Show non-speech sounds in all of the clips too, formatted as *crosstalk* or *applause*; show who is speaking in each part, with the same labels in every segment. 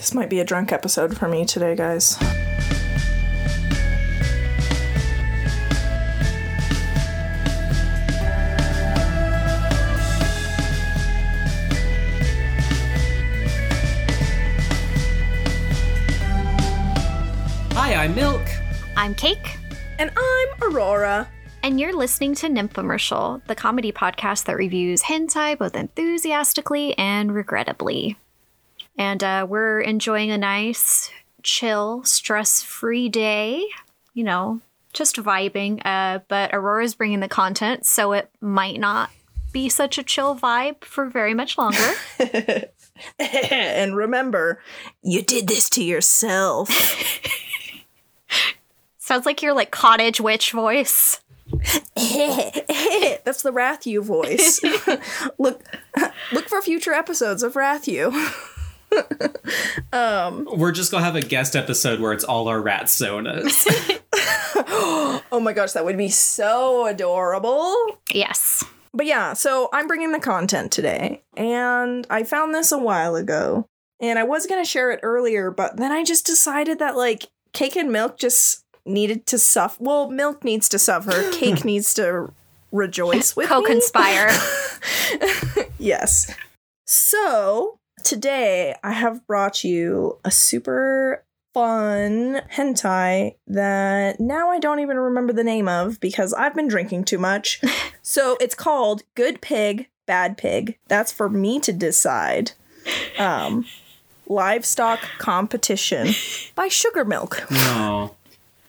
Speaker 1: This might be a drunk episode for me today, guys.
Speaker 2: Hi, I'm Milk.
Speaker 3: I'm Cake,
Speaker 1: And I'm Aurora.
Speaker 3: and you're listening to Nymphomercial, the comedy podcast that reviews hentai both enthusiastically and regrettably. And uh, we're enjoying a nice, chill, stress free day. You know, just vibing. Uh, but Aurora's bringing the content, so it might not be such a chill vibe for very much longer. *laughs* *laughs*
Speaker 1: and remember, you did this to yourself. *laughs*
Speaker 3: Sounds like your like cottage witch voice.
Speaker 1: That's the Wrathu voice. look look for future episodes of Wrathu. *laughs*
Speaker 2: Um, We're just gonna have a guest episode where it's all our rat sonas. *laughs* *laughs*
Speaker 1: Oh my gosh, that would be so adorable.
Speaker 3: Yes.
Speaker 1: But yeah, so I'm bringing the content today, and I found this a while ago, and I was gonna share it earlier, but then I just decided that like cake and milk just needed to suffer. Well, milk needs to suffer. Cake needs to rejoice with.
Speaker 3: Co-conspire.
Speaker 1: Yes. So today I have brought you a super fun hentai that now I don't even remember the name of because I've been drinking too much. *laughs* so it's called Good Pig, Bad Pig. That's for me to decide. Um, livestock competition by Sugar Milk.
Speaker 2: no.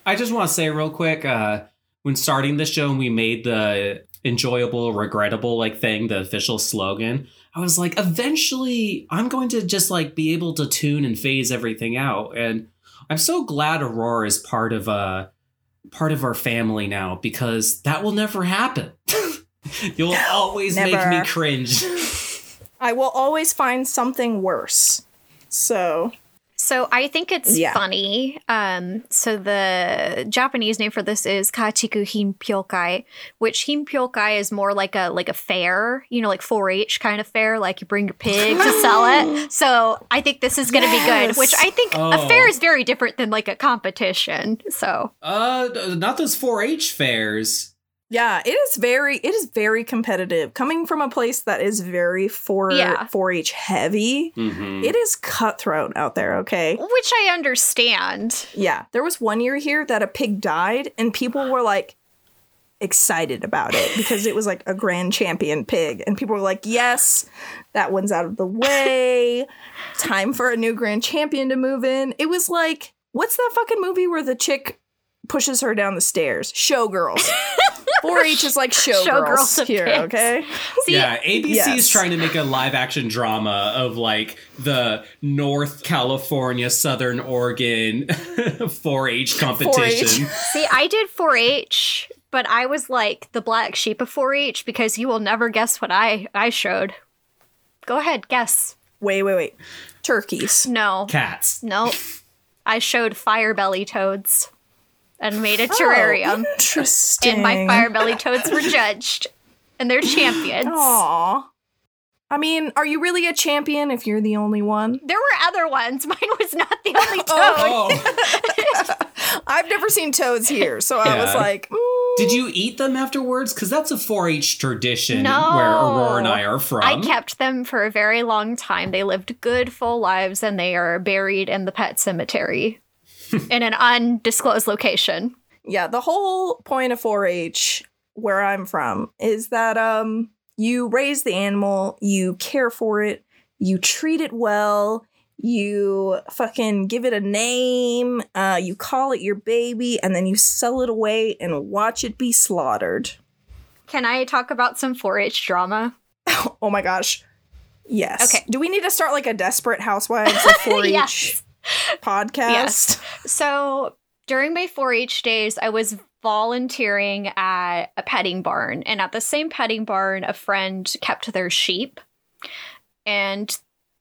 Speaker 2: I just want to say real quick, uh, when starting the show and we made the enjoyable, regrettable like thing, the official slogan, I was like, eventually I'm going to just like be able to tune and phase everything out. And I'm so glad Aurora is part of uh part of our family now because that will never happen. *laughs* You'll always make me cringe. *laughs*
Speaker 1: I will always find something worse. So
Speaker 3: So I think it's
Speaker 1: Yeah.
Speaker 3: funny. Um, so the Japanese name for this is Kachiku Hinpyokai, which Hinpyokai is more like a like a fair, you know, like 4-H kind of fair, like you bring your pig to sell it. *gasps* So I think this is going to be good. Which I think a
Speaker 2: Oh.
Speaker 3: fair is very different than like a competition. So
Speaker 2: Uh, not those 4-H fairs.
Speaker 1: Yeah, it is very it is very competitive. Coming from a place that is very 4
Speaker 3: Yeah.
Speaker 1: 4-H heavy,
Speaker 2: Mhm.
Speaker 1: it is cutthroat out there, okay?
Speaker 3: which I understand.
Speaker 1: Yeah, there was one year here that a pig died and people were like excited about it because it was like a grand champion pig and people were like, "Yes, that one's out of the way. Time for a new grand champion to move in." It was like, what's that fucking movie where the chick pushes her down the stairs? Showgirls. *laughs* 4-H is like showgirls,
Speaker 3: Showgirls
Speaker 1: here,
Speaker 3: pigs.
Speaker 1: okay? *laughs*
Speaker 3: See,
Speaker 2: Yeah, ABC is
Speaker 1: Yes.
Speaker 2: trying to make a live action drama of like the North California, Southern Oregon *laughs* 4-H competition.
Speaker 3: see, I did 4-H, but I was like the black sheep of 4-H because you will never guess what I I showed. Go ahead, guess.
Speaker 1: Wait, wait, wait. Turkeys.
Speaker 3: No.
Speaker 2: Cats.
Speaker 3: Nope. I showed fire belly toads and made a
Speaker 1: Oh,
Speaker 3: terrarium.
Speaker 1: interesting.
Speaker 3: and my fire belly toads were *laughs* judged. And they're champions.
Speaker 1: Aw. I mean, are you really a champion if you're the only one?
Speaker 3: There were other ones. *laughs* Mine was not the only *laughs* toad.
Speaker 2: Oh,
Speaker 1: I've never seen toads here, so I was like, mm,
Speaker 2: did you eat them afterwards? Because that's a 4-H tradition
Speaker 3: No.
Speaker 2: where Aurora and I are from.
Speaker 3: I kept them for a very long time. They lived good, full lives, and they are buried in the pet cemetery *laughs* in an undisclosed location.
Speaker 1: yeah, the whole point of 4-H where I'm from is that um you raise the animal, you care for it, you treat it well, you fucking give it a name, uh you call it your baby and then you sell it away and watch it be slaughtered.
Speaker 3: Can I talk about some 4 H drama? *laughs*
Speaker 1: Oh my gosh. Yes.
Speaker 3: Okay.
Speaker 1: Do we need to start like a desperate housewives of *laughs* 4-H
Speaker 3: Yes. *laughs*
Speaker 1: podcast?
Speaker 3: Yes. So during my 4 H days, I was volunteering at a petting barn. And at the same petting barn, a friend kept their sheep. And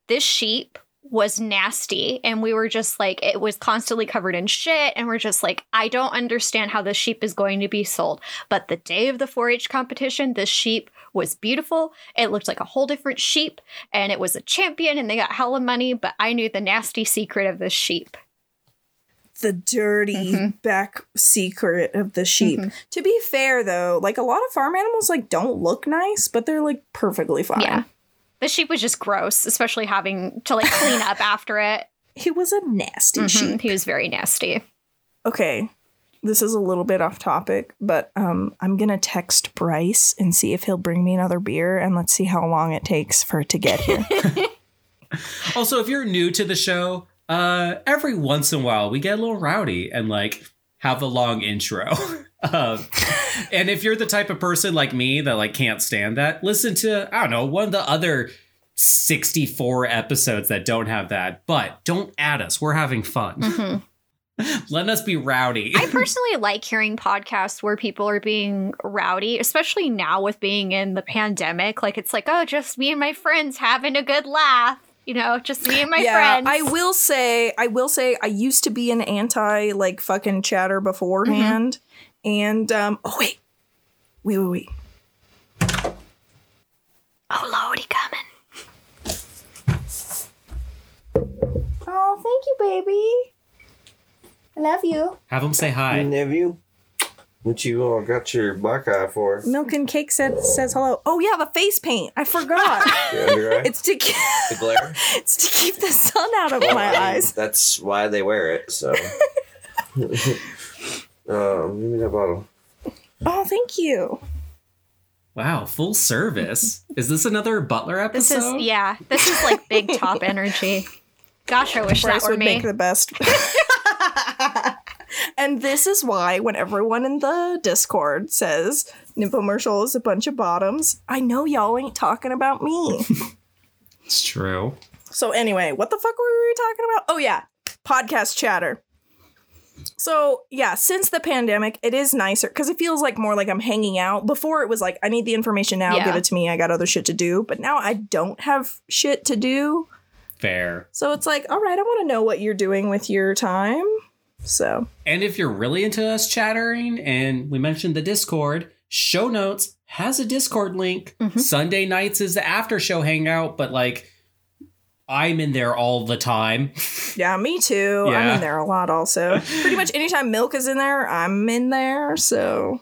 Speaker 3: this sheep was nasty and we were just like it was constantly covered in shit and we're just like I don't understand how this sheep is going to be sold. But the day of the 4-H competition, this sheep was beautiful. It looked like a whole different sheep and it was a champion and they got hella money, but I knew the nasty secret of this sheep.
Speaker 1: The dirty
Speaker 3: Mhm.
Speaker 1: back secret of the sheep.
Speaker 3: Mhm.
Speaker 1: To be fair though, like a lot of farm animals like don't look nice, but they're like perfectly fine.
Speaker 3: Yeah. The sheep was just gross, especially having to like clean up *laughs* after it.
Speaker 1: He was a nasty
Speaker 3: Mhm.
Speaker 1: sheep.
Speaker 3: He was very nasty.
Speaker 1: Okay. This is a little bit off topic, but um I'm going to text Bryce and see if he'll bring me another beer and let's see how long it takes for it to get here. *laughs* *laughs*
Speaker 2: Also, if you're new to the show, uh, every once in a while we get a little rowdy and like have a long intro. *laughs* um, and if you're the type of person like me that like can't stand that, listen to I don't know one of the other 64 episodes that don't have that. But don't add us. We're having fun.
Speaker 3: Mhm. *laughs*
Speaker 2: Let us be rowdy.
Speaker 3: I personally like hearing podcasts where people are being rowdy, especially now with being in the pandemic. Like it's like, oh, just me and my friends having a good laugh. You know, just me and my
Speaker 1: yeah,
Speaker 3: friends.
Speaker 1: I will say, I will say, I used to be an anti like fucking chatter beforehand, and um, oh wait, wait, wait, wait.
Speaker 3: Oh Lordy, coming.
Speaker 1: Oh, thank you, baby. I love you.
Speaker 2: have them say hi.
Speaker 4: Nephew, what you all got your black eye for?
Speaker 1: Milk and cake said says hello. Oh yeah, the face paint. I forgot.
Speaker 4: The under eye?
Speaker 1: it's to keep,
Speaker 4: the glare? *laughs*
Speaker 1: it's to keep the sun out of my eyes.
Speaker 4: That's why they wear it, so. um, *laughs* *laughs* give me that bottle.
Speaker 1: Oh, thank you.
Speaker 2: Wow, full service. Is this another Butler
Speaker 3: This
Speaker 2: episode?
Speaker 3: is yeah. This is like big top energy. Gosh, I wish
Speaker 1: Bryce
Speaker 3: that were
Speaker 1: would
Speaker 3: me.
Speaker 1: make the best. *laughs* and this is why when everyone in the Discord says Nymphomercial is a bunch of bottoms, I know y'all ain't talking about me. *laughs*
Speaker 2: It's true.
Speaker 1: so anyway, what the fuck were we talking about? Oh yeah, podcast chatter. So yeah, since the pandemic, it is nicer because it feels like more like I'm hanging out. Before it was like I need the information now,
Speaker 3: Yeah.
Speaker 1: give it to me. I got other shit to do. But now I don't have shit to do.
Speaker 2: Fair.
Speaker 1: So it's like, all right, I want to know what you're doing with your time. So
Speaker 2: And if you're really into us chattering, and we mentioned the Discord, show notes has a Discord link.
Speaker 3: Mhm.
Speaker 2: Sunday nights is the after show hangout, but like I'm in there all the time. *laughs*
Speaker 1: yeah, me too. I'm in there a lot also. Pretty much anytime Milk is in there, I'm in there. So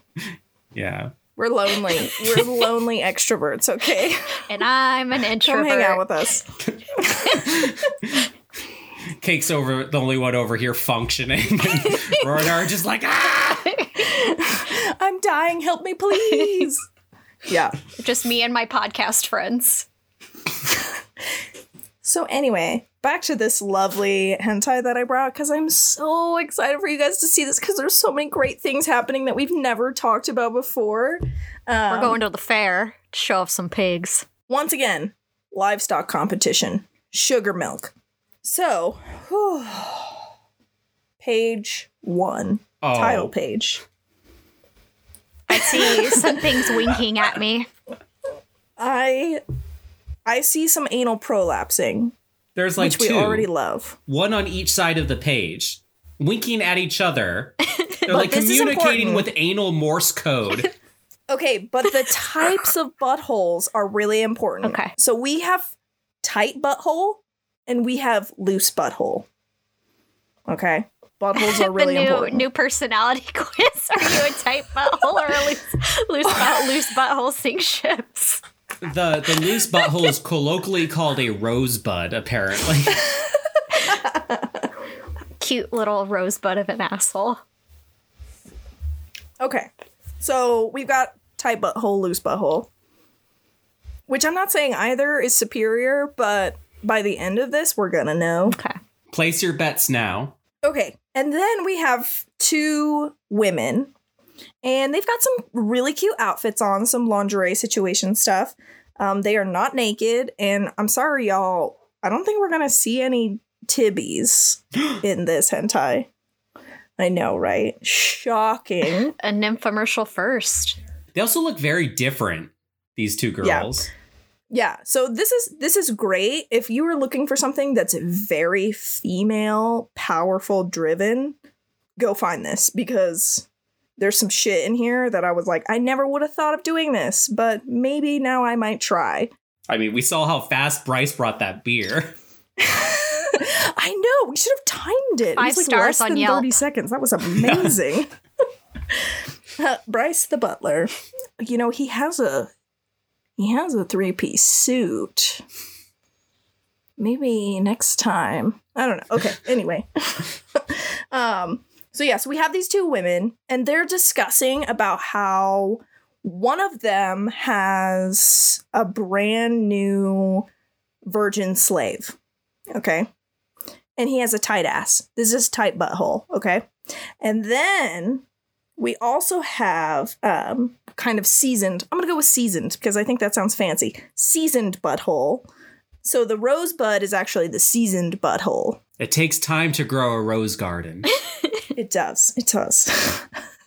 Speaker 2: Yeah.
Speaker 1: we're lonely. we're *laughs* lonely extroverts, okay?
Speaker 3: And I'm an introvert.
Speaker 1: Come
Speaker 3: introvert.
Speaker 1: hang out with us. *laughs* *laughs*
Speaker 2: Cake's over the only one over here functioning. *laughs* and we're just like, ah! *laughs*
Speaker 1: I'm dying. Help me, please. yeah.
Speaker 3: Just me and my podcast friends.
Speaker 1: So anyway, back to this lovely hentai that I brought because I'm so excited for you guys to see this because there's so many great things happening that we've never talked about before. Um,
Speaker 3: We're going to the fair to show off some pigs.
Speaker 1: once again livestock competition, sugar milk. So, whew, page one,
Speaker 2: Oh,
Speaker 1: title page.
Speaker 3: I see something's winking at me.
Speaker 1: I I see some anal prolapsing,
Speaker 2: there's like
Speaker 1: which we
Speaker 2: two,
Speaker 1: already love.
Speaker 2: one on each side of the page, winking at each other. *laughs* They're like communicating with anal Morse code. *laughs*
Speaker 1: Okay, but the types of buttholes are really important.
Speaker 3: Okay.
Speaker 1: So we have tight butthole and we have loose butthole. Okay. Buttholes are *laughs* really
Speaker 3: the new
Speaker 1: important.
Speaker 3: new personality *laughs* quiz. Are you a tight butthole or a loose loose, butt, *laughs* loose butthole sink ships?
Speaker 2: The the loose butthole is colloquially called a rosebud, apparently.
Speaker 3: Cute little rosebud of an asshole.
Speaker 1: Okay. So we've got tight butthole, loose butthole. Which I'm not saying either is superior, but by the end of this, we're gonna know.
Speaker 3: Okay.
Speaker 2: Place your bets now.
Speaker 1: Okay. And then we have two women, and they've got some really cute outfits on, some lingerie situation stuff. Um, they are not naked, and I'm sorry, y'all. I don't think we're gonna see any tibbies *gasps* in this hentai. I know, right? Shocking. *laughs*
Speaker 3: A nymphomercial first.
Speaker 2: They also look very different, these two girls.
Speaker 1: Yeah, so this is this is great if you are looking for something that's very female, powerful, driven. Go find this because there's some shit in here that I was like, I never would have thought of doing this, but maybe now I might try.
Speaker 2: I mean, we saw how fast Bryce brought that beer. *laughs* *laughs*
Speaker 1: I know we should have timed it. it was like
Speaker 3: stars
Speaker 1: less
Speaker 3: on
Speaker 1: than
Speaker 3: Yelp.
Speaker 1: thirty seconds. That was *laughs* amazing. Uh, Bryce the butler, you know he has a he has a three piece suit. Maybe next time. I don't know. Okay. *laughs* Anyway, *laughs* um. So yeah, so we have these two women, and they're discussing about how one of them has a brand new virgin slave. Okay. And he has a tight ass. This is tight butthole. Okay. And then we also have um kind of seasoned. I'm gonna go with seasoned because I think that sounds fancy. Seasoned butthole. So the rosebud is actually the seasoned butthole.
Speaker 2: It takes time to grow a rose garden. *laughs*
Speaker 1: It does. It does.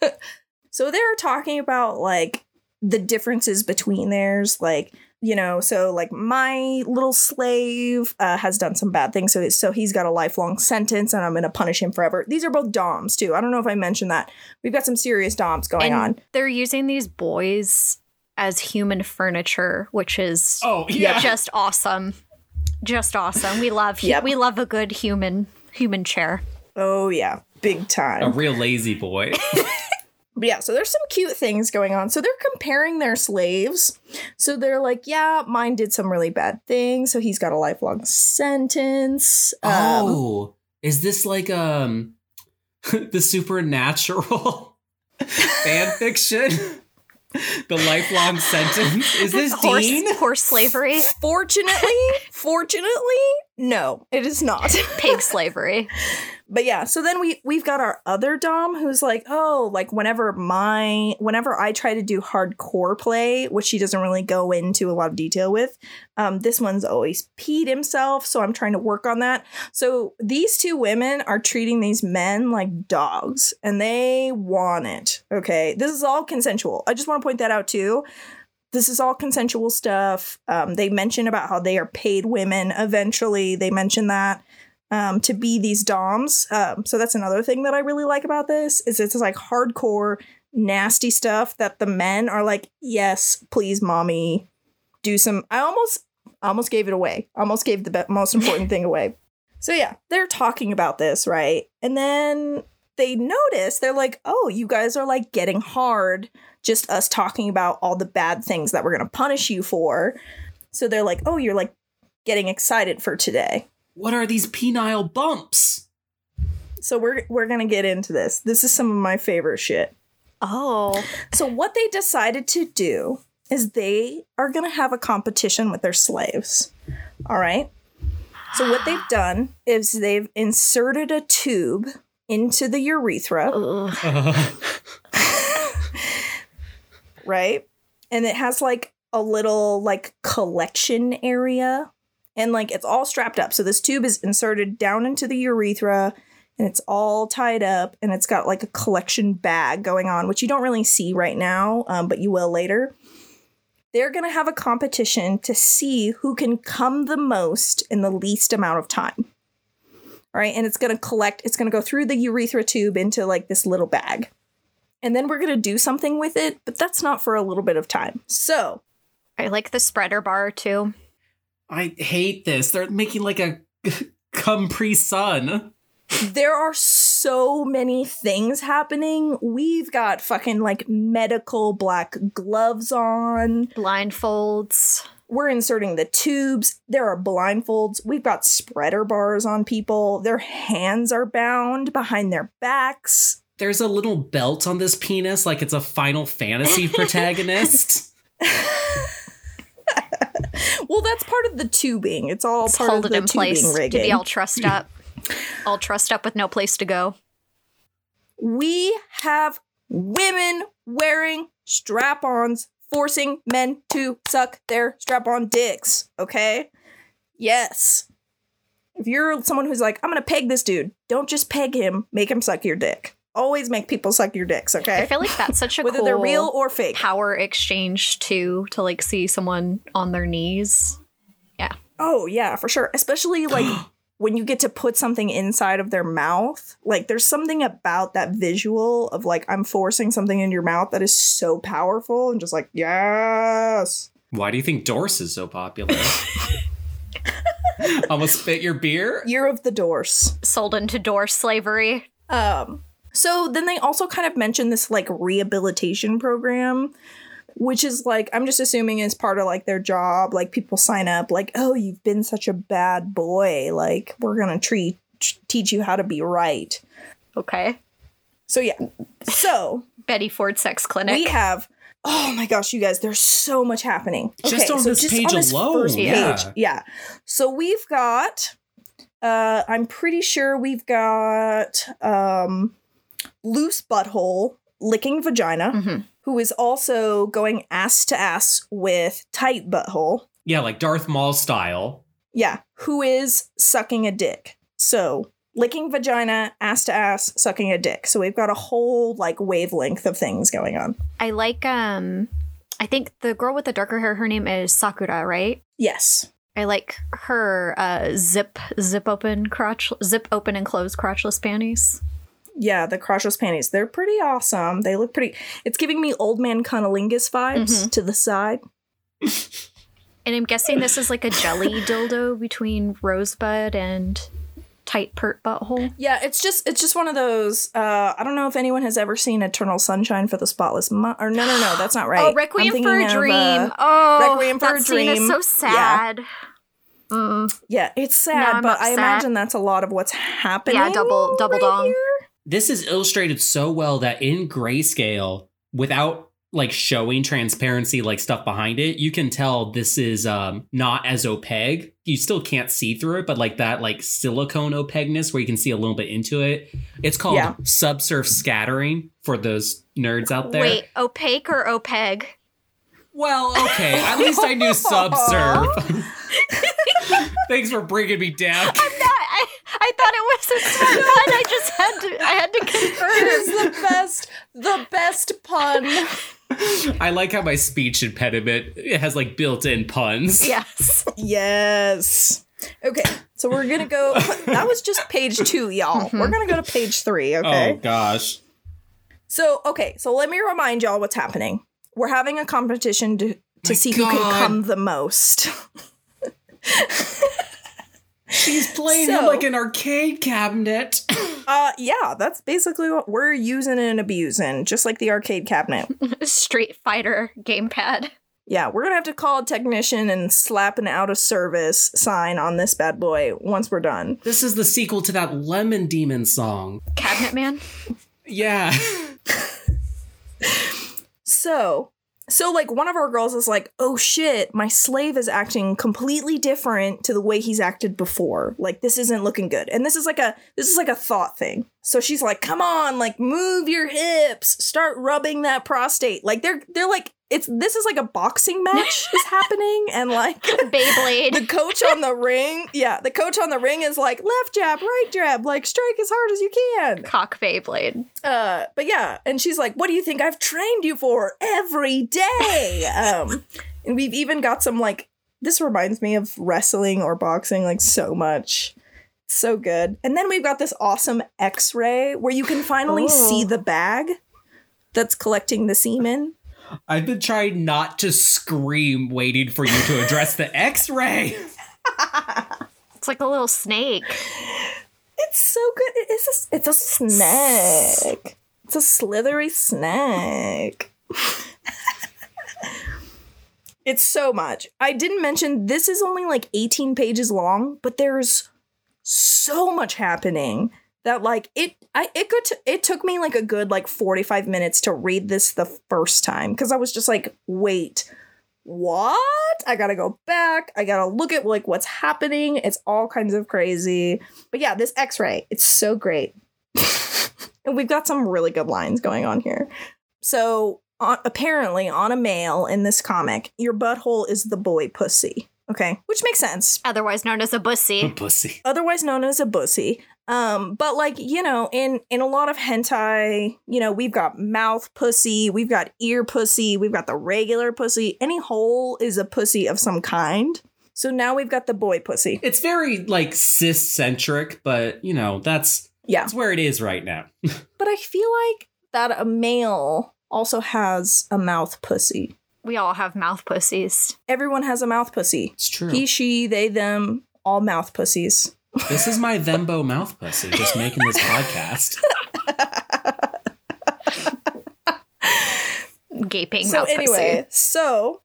Speaker 1: *laughs* so they're talking about like the differences between theirs, like you know, so like my little slave uh, has done some bad things, so so he's got a lifelong sentence, and I'm going to punish him forever. These are both doms too. I don't know if I mentioned that. We've got some serious doms going
Speaker 3: and
Speaker 1: on.
Speaker 3: they're using these boys as human furniture, which is
Speaker 2: Oh, yeah, *laughs*
Speaker 3: just awesome. Just awesome. We love
Speaker 1: Yep.
Speaker 3: we love a good human human chair.
Speaker 1: Oh yeah, big time.
Speaker 2: A real lazy boy. *laughs*
Speaker 1: But yeah, so there's some cute things going on. So they're comparing their slaves. So they're like, yeah, mine did some really bad things, so he's got a lifelong sentence. Um,
Speaker 2: oh, is this like um *laughs* the supernatural *laughs* fan *laughs* fiction? the lifelong sentence? Is this
Speaker 3: horse
Speaker 2: Dean?
Speaker 3: horse slavery,
Speaker 1: Fortunately, fortunately, no, it is not. *laughs*
Speaker 3: pig *laughs* slavery.
Speaker 1: but yeah, so then we we've got our other dom who's like, oh, like whenever my whenever I try to do hardcore play, which she doesn't really go into a lot of detail with, um, this one's always peed himself, so I'm trying to work on that. So these two women are treating these men like dogs, and they want it. Okay, this is all consensual. I just want to point that out too. This is all consensual stuff. Um, they mention about how they are paid women. Eventually, they mention that um, to be these doms. Um, so that's another thing that I really like about this is it's like hardcore, nasty stuff that the men are like, yes, please, mommy, do some. I almost, almost gave it away. Almost gave the be- most important thing away. So yeah, they're talking about this, right? And then they notice they're like, oh, you guys are like getting hard. Just us talking about all the bad things that we're gonna punish you for. So they're like, oh, you're like getting excited for today.
Speaker 2: What are these penile bumps?
Speaker 1: So we're we're gonna get into this. This is some of my favorite shit.
Speaker 3: Oh,
Speaker 1: So what they decided to do is they are gonna have a competition with their slaves. All right. So what they've done is they've inserted a tube into the urethra, *laughs* right? And it has like a little like collection area and like it's all strapped up. So this tube is inserted down into the urethra and it's all tied up and it's got like a collection bag going on, which you don't really see right now, um, but you will later. They're going to have a competition to see who can come the most in the least amount of time. All right. And it's going to collect, it's going to go through the urethra tube into like this little bag. And then we're going to do something with it, but that's not for a little bit of time. So
Speaker 3: I like the spreader bar too.
Speaker 2: I hate this. They're making like a *laughs* Capri Sun.
Speaker 1: there are so many things happening. We've got fucking like medical black gloves on.
Speaker 3: Blindfolds.
Speaker 1: We're inserting the tubes. There are blindfolds. We've got spreader bars on people. Their hands are bound behind their backs.
Speaker 2: There's a little belt on this penis, like it's a Final Fantasy *laughs* protagonist.
Speaker 1: Well, that's part of the tubing. It's all
Speaker 3: Let's
Speaker 1: part
Speaker 3: hold
Speaker 1: of
Speaker 3: it
Speaker 1: the
Speaker 3: in
Speaker 1: tubing
Speaker 3: place to be all trussed up. all trussed up with no place to go.
Speaker 1: we have women wearing strap-ons forcing men to suck their strap-on dicks okay yes if you're someone who's like i'm gonna peg this dude don't just peg him make him suck your dick always make people suck your dicks, okay?
Speaker 3: I feel like that's such a *laughs*
Speaker 1: Whether
Speaker 3: cool
Speaker 1: they're real or fake.
Speaker 3: power exchange too to like see someone on their knees. Yeah.
Speaker 1: Oh, yeah, for sure. Especially like *gasps* *gasps* when you get to put something inside of their mouth. Like there's something about that visual of like I'm forcing something in your mouth that is so powerful and just like, yes.
Speaker 2: Why do you think Dorse is so popular? *laughs* Almost spit your beer?
Speaker 1: Year of the Dorse.
Speaker 3: Sold into door slavery.
Speaker 1: Um, so then they also kind of mentioned this like rehabilitation program, which is like I'm just assuming is part of like their job. Like people sign up, like, oh, you've been such a bad boy. Like we're gonna treat teach you how to be right.
Speaker 3: Okay.
Speaker 1: So yeah. So
Speaker 3: Betty Ford Sex Clinic.
Speaker 1: we have. Oh my gosh, you guys! There's so much happening.
Speaker 2: Okay, Just on this page alone,
Speaker 1: first
Speaker 2: yeah.
Speaker 1: page, yeah. So we've got. Uh, I'm pretty sure we've got um, loose butthole licking vagina,
Speaker 3: Mhm.
Speaker 1: Who is also going ass to ass with tight butthole.
Speaker 2: Yeah, like Darth Maul style.
Speaker 1: Yeah, who is sucking a dick. So licking vagina, ass to ass, sucking a dick. So we've got a whole like wavelength of things going on.
Speaker 3: I like um I think the girl with the darker hair, her name is Sakura, right?
Speaker 1: Yes.
Speaker 3: I like her uh zip zip open crotch zip open and close crotchless panties.
Speaker 1: Yeah, the crotchless panties. They're pretty awesome. They look pretty. It's giving me old man cunnilingus vibes
Speaker 3: Mhm.
Speaker 1: to the side.
Speaker 3: And I'm guessing this is like a jelly *laughs* dildo between Rosebud and tight pert butthole.
Speaker 1: Yeah, it's just it's just one of those. Uh, I don't know if anyone has ever seen Eternal Sunshine for the Spotless Mind. Or no, no, no, *gasps* that's not right.
Speaker 3: Oh, Requiem for a
Speaker 1: of,
Speaker 3: Dream.
Speaker 1: uh,
Speaker 3: oh,
Speaker 1: Requiem for
Speaker 3: that
Speaker 1: a
Speaker 3: scene is
Speaker 1: Dream.
Speaker 3: so
Speaker 1: Yeah.
Speaker 3: sad. Mm.
Speaker 1: yeah, it's sad, but I imagine that's a lot of what's happening.
Speaker 3: Yeah, double- double
Speaker 1: right
Speaker 3: dong.
Speaker 1: here.
Speaker 2: This is illustrated so well that in grayscale, without like showing transparency like stuff behind it, you can tell this is um not as opaque. You still can't see through it, but like that like silicone opaqueness where you can see a little bit into it. It's called
Speaker 1: Yeah.
Speaker 2: subsurf scattering for those nerds out there.
Speaker 3: Wait, opaque or opeg?
Speaker 2: Well, okay. At least I knew *laughs* subsurf. *laughs* Thanks for bringing me down.
Speaker 3: I'm not. I, I thought it was a smart *laughs* pun. I just had to. I had to confirm.
Speaker 1: It is the best, the best pun.
Speaker 2: I like how my speech impediment it has like built-in puns.
Speaker 3: yes.
Speaker 1: Yes. Okay, so we're gonna go. That was just page two, y'all. We're mm-hmm. gonna go to page three. Okay.
Speaker 2: Oh gosh.
Speaker 1: So, okay, so let me remind y'all what's happening. We're having a competition to, to
Speaker 2: My
Speaker 1: see who can come the most. *laughs*
Speaker 2: She's playing
Speaker 1: So-
Speaker 2: him like an arcade cabinet. *laughs*
Speaker 1: Uh, yeah, that's basically what we're using and abusing, just like the arcade cabinet. *laughs*
Speaker 3: Street Fighter gamepad.
Speaker 1: Yeah, we're gonna have to call a technician and slap an out of service sign on this bad boy once we're done.
Speaker 2: this is the sequel to that Lemon Demon song.
Speaker 3: Cabinet Man.
Speaker 2: Yeah. *laughs*
Speaker 1: So, so like one of our girls is like, "Oh shit, my slave is acting completely different to the way he's acted before. Like this isn't looking good." And this is like a this is like a thought thing. So she's like, "Come on, like move your hips, start rubbing that prostate." Like they're they're like it's this is like a boxing match is happening and like *laughs*
Speaker 3: Beyblade. *laughs*
Speaker 1: the coach on the ring, yeah, the coach on the ring is like left jab, right jab, like strike as hard as you can.
Speaker 3: Cock Beyblade.
Speaker 1: Uh, but yeah, and she's like, "What do you think I've trained you for every day?" Um, and we've even got some like this reminds me of wrestling or boxing like so much. So good. And then we've got this awesome X-ray where you can finally
Speaker 3: Oh.
Speaker 1: see the bag that's collecting the semen.
Speaker 2: I've been trying not to scream waiting for you to address the X-ray. *laughs*
Speaker 3: It's like a little snake.
Speaker 1: It's so good. It is a, it's a snake. It's a slithery snake. *laughs* it's so much. I didn't mention this is only like 18 pages long, but there's so much happening that like it I it could t- it took me like a good like 45 minutes to read this the first time cuz I was just like, "Wait, what? I gotta go back. I gotta look at like what's happening. It's all kinds of crazy. But yeah, this X-ray, it's so great. *laughs* and we've got some really good lines going on here. So apparently, on a male in this comic, your butthole is the boy pussy. Okay, which makes sense.
Speaker 3: Otherwise known as a bussy. *laughs*
Speaker 2: Pussy.
Speaker 1: Otherwise known as a bussy. Um, but like you know, in in a lot of hentai, you know, we've got mouth pussy, we've got ear pussy, we've got the regular pussy. Any hole is a pussy of some kind. So now we've got the boy pussy.
Speaker 2: It's very like cis centric, but you know that's
Speaker 1: Yeah,
Speaker 2: that's where it is right now. *laughs*
Speaker 1: but I feel like that a male also has a mouth pussy.
Speaker 3: We all have mouth pussies.
Speaker 1: Everyone has a mouth pussy.
Speaker 2: It's true.
Speaker 1: He, she, they, them, all mouth pussies.
Speaker 2: this is my Thembo mouth pussy, just making this podcast.
Speaker 3: Gaping
Speaker 1: so
Speaker 3: mouth
Speaker 1: anyway,
Speaker 3: pussy.
Speaker 1: so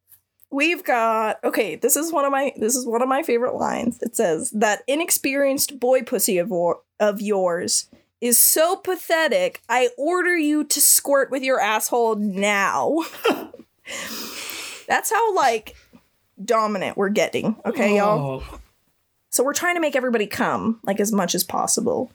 Speaker 1: we've got okay. This is one of my this is one of my favorite lines. It says that inexperienced boy pussy of or, of yours is so pathetic. I order you to squirt with your asshole now. *laughs* *laughs* That's how like dominant we're getting. Okay, y'all.
Speaker 2: Oh,
Speaker 1: So we're trying to make everybody come like as much as possible.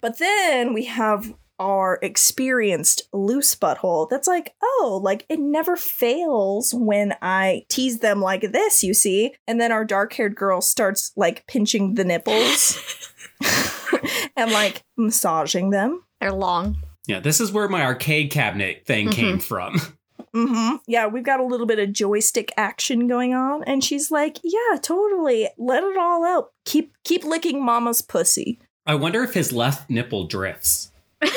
Speaker 1: But then we have our experienced loose butthole that's like, oh, like it never fails when I tease them like this, you see. And then our dark haired girl starts like pinching the nipples *laughs* and like massaging them.
Speaker 3: They're long.
Speaker 2: Yeah, this is where my arcade cabinet thing mm-hmm. came from. *laughs*
Speaker 1: Mm-hmm. Yeah, we've got a little bit of joystick action going on, and she's like, "Yeah, totally. Let it all out. Keep keep licking Mama's pussy."
Speaker 2: I wonder if his left nipple drifts. *laughs*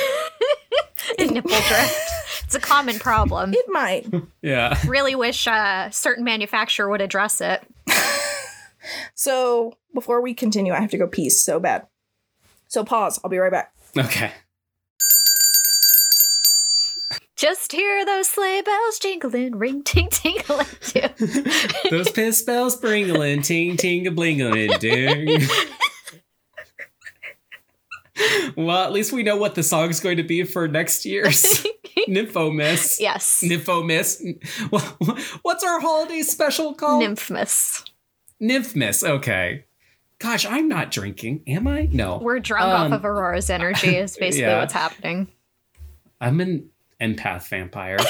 Speaker 3: Nipple drift. It's a common problem.
Speaker 1: It might. *laughs*
Speaker 2: Yeah.
Speaker 3: Really wish a certain manufacturer would address it. *laughs*
Speaker 1: So before we continue, I have to go pee so bad. So pause. I'll be right back.
Speaker 2: Okay.
Speaker 3: Just hear those sleigh bells jingling, ring *laughs* ting tingling. *laughs*
Speaker 2: Those piss bells springling, ting ting a blingling, ding. well, at least we know what the song's going to be for next year's *laughs* Nympho Miss.
Speaker 3: yes.
Speaker 2: Nympho Miss. What's our holiday special called?
Speaker 3: Nymphmas.
Speaker 2: Nymph Miss. Okay. Gosh, I'm not drinking. Am I? No.
Speaker 3: We're drunk
Speaker 2: Um,
Speaker 3: off of Aurora's energy is basically
Speaker 2: yeah.
Speaker 3: what's happening.
Speaker 2: I'm an empath vampire. *laughs*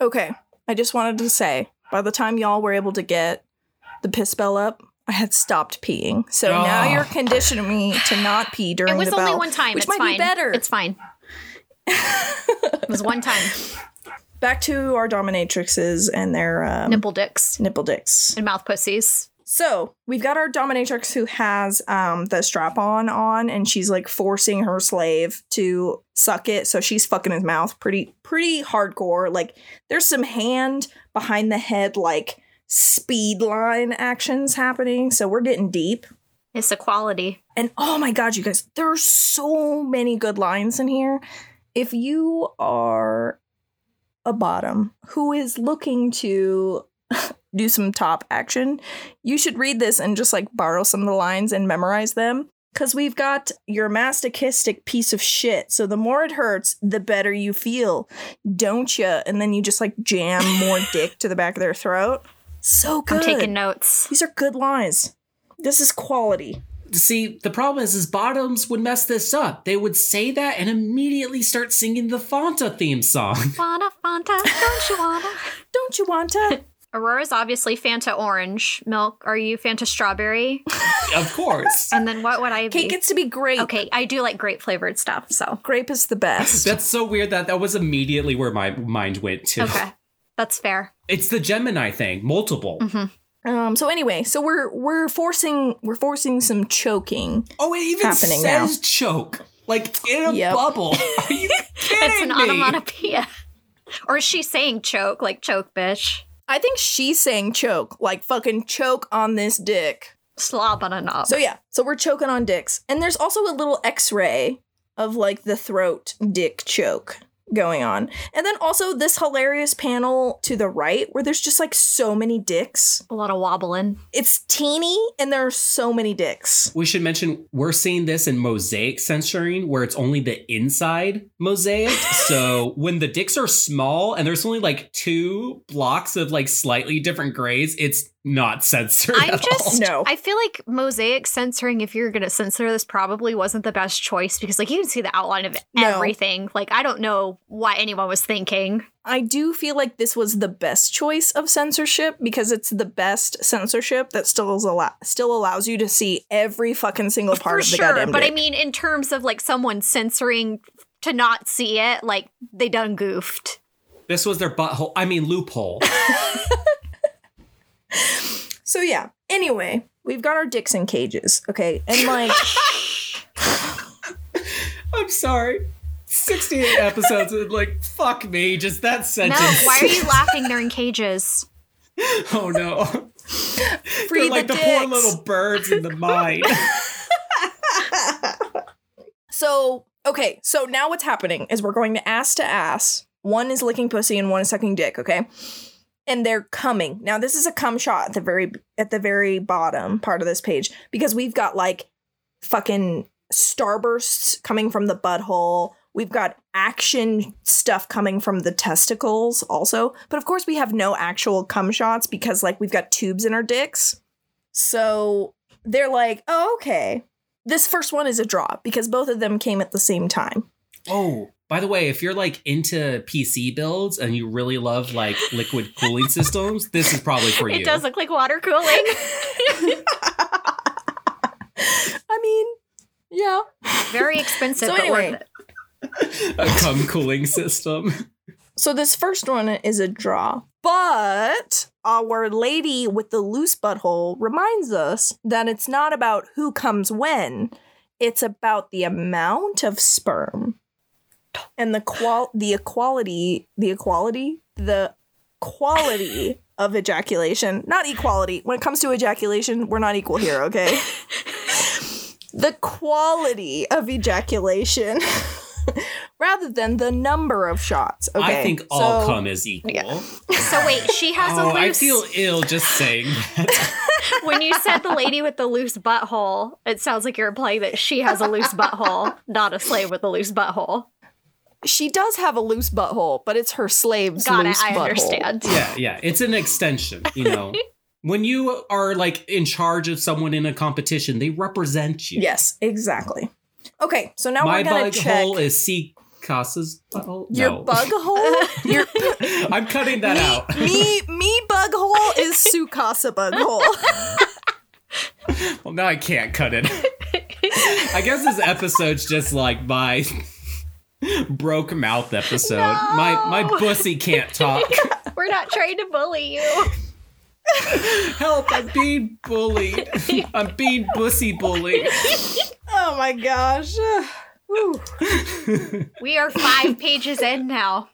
Speaker 1: Okay. I just wanted to say, by the time y'all were able to get the piss spell up, I had stopped peeing. So now
Speaker 2: Oh.
Speaker 1: you're conditioning me to not pee during
Speaker 3: It was
Speaker 1: the
Speaker 3: only
Speaker 1: bell,
Speaker 3: one time.
Speaker 1: which
Speaker 3: it's
Speaker 1: might
Speaker 3: fine.
Speaker 1: be better.
Speaker 3: It's fine. *laughs* it was one time.
Speaker 1: Back to our dominatrixes and their um,
Speaker 3: Nipple dicks
Speaker 1: nipple dicks.
Speaker 3: and mouth pussies.
Speaker 1: So we've got our dominatrix who has um, the strap on on, and she's like forcing her slave to suck it. So she's fucking his mouth pretty pretty hardcore. Like there's some hand behind the head like speed line actions happening. So we're getting deep.
Speaker 3: It's equality.
Speaker 1: And oh my god, you guys, there are so many good lines in here. If you are a bottom who is looking to *laughs* do some top action, you should read this and just like borrow some of the lines and memorize them. Because we've got your masochistic piece of shit. So the more it hurts, the better you feel, don't you? And then you just like jam more *laughs* dick to the back of their throat. So good.
Speaker 3: I'm taking notes.
Speaker 1: These are good lines. This is quality.
Speaker 2: See, the problem is, is bottoms would mess this up. They would say that and immediately start singing the Fanta theme song.
Speaker 3: Wanna Fanta, don't you wanna? *laughs*
Speaker 1: Don't you want to?
Speaker 3: Aurora's obviously Fanta orange. Milk, are you Fanta strawberry?
Speaker 2: of course.
Speaker 3: And then what would I be?
Speaker 1: Cake gets to be grape.
Speaker 3: okay, I do like grape flavored stuff, so.
Speaker 1: Grape is the best.
Speaker 2: That's so weird that that was immediately where my mind went to.
Speaker 3: Okay. That's fair.
Speaker 2: It's the Gemini thing, multiple.
Speaker 1: um. So anyway, so we're we're forcing we're forcing some choking.
Speaker 2: Oh, it even
Speaker 1: Happening
Speaker 2: says choke. Like in a
Speaker 1: Yep.
Speaker 2: bubble. *laughs* Are you kidding
Speaker 3: It's an
Speaker 2: me?
Speaker 3: onomatopoeia. Or is she saying choke, like choke, bitch?
Speaker 1: I think she's saying choke, like fucking choke on this dick.
Speaker 3: Slob on a knob.
Speaker 1: So yeah, so we're choking on dicks, and there's also a little X-ray of like the throat dick choke going on, and then also this hilarious panel to the right where there's just like so many dicks.
Speaker 3: a lot of wobbling.
Speaker 1: It's teeny, and there are so many dicks.
Speaker 2: We should mention we're seeing this in mosaic censoring where it's only the inside mosaic. *laughs* so when the dicks are small and there's only like two blocks of like slightly different grays, it's not censored.
Speaker 3: I'm
Speaker 2: at
Speaker 3: just
Speaker 1: No.
Speaker 3: I feel like mosaic censoring if you're gonna censor this probably wasn't the best choice because like you can see the outline of
Speaker 1: No.
Speaker 3: everything. Like I don't know what anyone was thinking.
Speaker 1: I do feel like this was the best choice of censorship because it's the best censorship that still is allow- still allows you to see every fucking single part
Speaker 3: For
Speaker 1: of the
Speaker 3: sure.
Speaker 1: goddamn
Speaker 3: But I mean in terms of like someone censoring to not see it, like they done goofed.
Speaker 2: This was their butthole. I mean loophole. *laughs*
Speaker 1: So yeah. Anyway, we've got our dicks in cages, okay? And like *laughs*
Speaker 2: I'm sorry. 68 episodes and *laughs* like fuck me, just that sentence.
Speaker 3: No,
Speaker 2: sentence.
Speaker 3: why are you laughing? They're in cages. *laughs*
Speaker 2: Oh no.
Speaker 1: free
Speaker 2: They're like
Speaker 1: the,
Speaker 2: the, poor little birds in the mine.
Speaker 1: So, okay, so now what's happening is we're going to ass to ass. One is licking pussy and one is sucking dick, okay? And they're coming. Now this is a cum shot at the very at the very bottom part of this page because we've got like fucking starbursts coming from the butthole. We've got action stuff coming from the testicles also. But of course we have no actual cum shots because like we've got tubes in our dicks. So they're like, "Oh, okay." This first one is a draw because both of them came at the same time.
Speaker 2: oh, by the way, if you're like into PC builds and you really love like liquid cooling systems, this is probably for *laughs* you.
Speaker 3: It does look like water cooling. *laughs* *laughs*
Speaker 1: I mean, yeah.
Speaker 3: Very expensive,
Speaker 1: So anyway.
Speaker 2: a cum cooling system.
Speaker 1: So this first one is a draw. But our lady with the loose butthole reminds us that it's not about who comes when. It's about the amount of sperm and the qual the equality the equality the quality of ejaculation. Not equality. When it comes to ejaculation, we're not equal here, okay? *laughs* the quality of ejaculation *laughs* rather than the number of shots. Okay.
Speaker 2: I think all
Speaker 1: so-
Speaker 2: cum is equal.
Speaker 3: Yeah. So wait, she has
Speaker 2: Oh,
Speaker 3: a
Speaker 2: I
Speaker 3: loose.
Speaker 2: feel ill just saying that. *laughs*
Speaker 3: when you said the lady with the loose butthole, it sounds like you're implying that she has a loose butthole, not a slave with a loose butthole.
Speaker 1: She does have a loose butthole, but it's her slave's
Speaker 3: Got it. I
Speaker 1: butthole.
Speaker 3: understand.
Speaker 2: yeah, yeah. It's an extension, you know. *laughs* when you are like in charge of someone in a competition, they represent you.
Speaker 1: Yes, exactly. Okay, so now
Speaker 2: My
Speaker 1: we're gonna
Speaker 2: bug
Speaker 1: check
Speaker 2: hole is C Casa's butthole.
Speaker 1: your
Speaker 2: No.
Speaker 1: bug *laughs* hole. Your *laughs*
Speaker 2: I'm cutting that out.
Speaker 1: me me bug hole is Sukasa bug hole.
Speaker 2: well, now I can't cut it. I guess this episode's just like my *laughs* broke mouth episode. My my pussy can't *laughs* talk.
Speaker 3: We're not trying to bully you. *laughs*
Speaker 2: Help! I'm being bullied. I'm being pussy bullied.
Speaker 1: oh my gosh.
Speaker 3: We are five pages in now.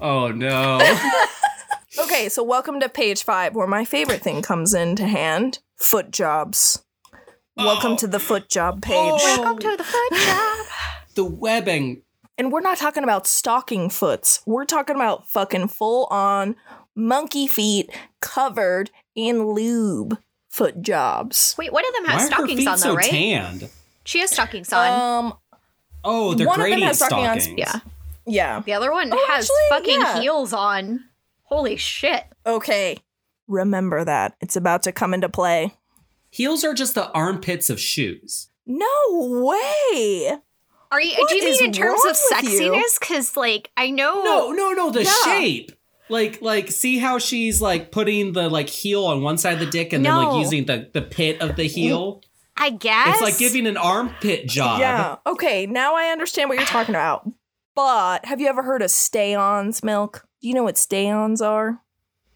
Speaker 2: Oh no.
Speaker 1: Okay, so welcome to page five, where my favorite thing comes into hand: foot jobs. Welcome
Speaker 2: Oh.
Speaker 1: to the foot job oh, page.
Speaker 2: Oh.
Speaker 3: Welcome to the foot job.
Speaker 2: The webbing.
Speaker 1: And we're not talking about stocking foots. We're talking about fucking full on monkey feet covered in lube foot jobs.
Speaker 3: Wait, one of them
Speaker 2: Why
Speaker 3: has
Speaker 2: are her
Speaker 3: stockings
Speaker 2: feet
Speaker 3: on though,
Speaker 2: so
Speaker 3: right?
Speaker 2: tanned?
Speaker 3: She has stockings on.
Speaker 1: Um,
Speaker 2: Oh, they're
Speaker 1: One of them has stocking on-
Speaker 2: stockings.
Speaker 3: yeah.
Speaker 1: yeah.
Speaker 3: The other one
Speaker 1: Oh,
Speaker 3: has
Speaker 1: actually,
Speaker 3: fucking
Speaker 1: yeah.
Speaker 3: heels on. Holy shit.
Speaker 1: Okay. Remember that. It's about to come into play.
Speaker 2: Heels are just the armpits of shoes.
Speaker 1: No way.
Speaker 3: Are you
Speaker 1: What
Speaker 3: do you mean in terms of sexiness? Cause like I know
Speaker 2: No, no, no, the
Speaker 1: Yeah.
Speaker 2: shape. Like, like, see how she's like putting the like heel on one side of the dick and then like using the the pit of the heel.
Speaker 3: I guess
Speaker 2: It's like giving an armpit job.
Speaker 1: Yeah. Okay. Now I understand what you're talking about. But have you ever heard of stay ons milk? Do you know what stay ons are?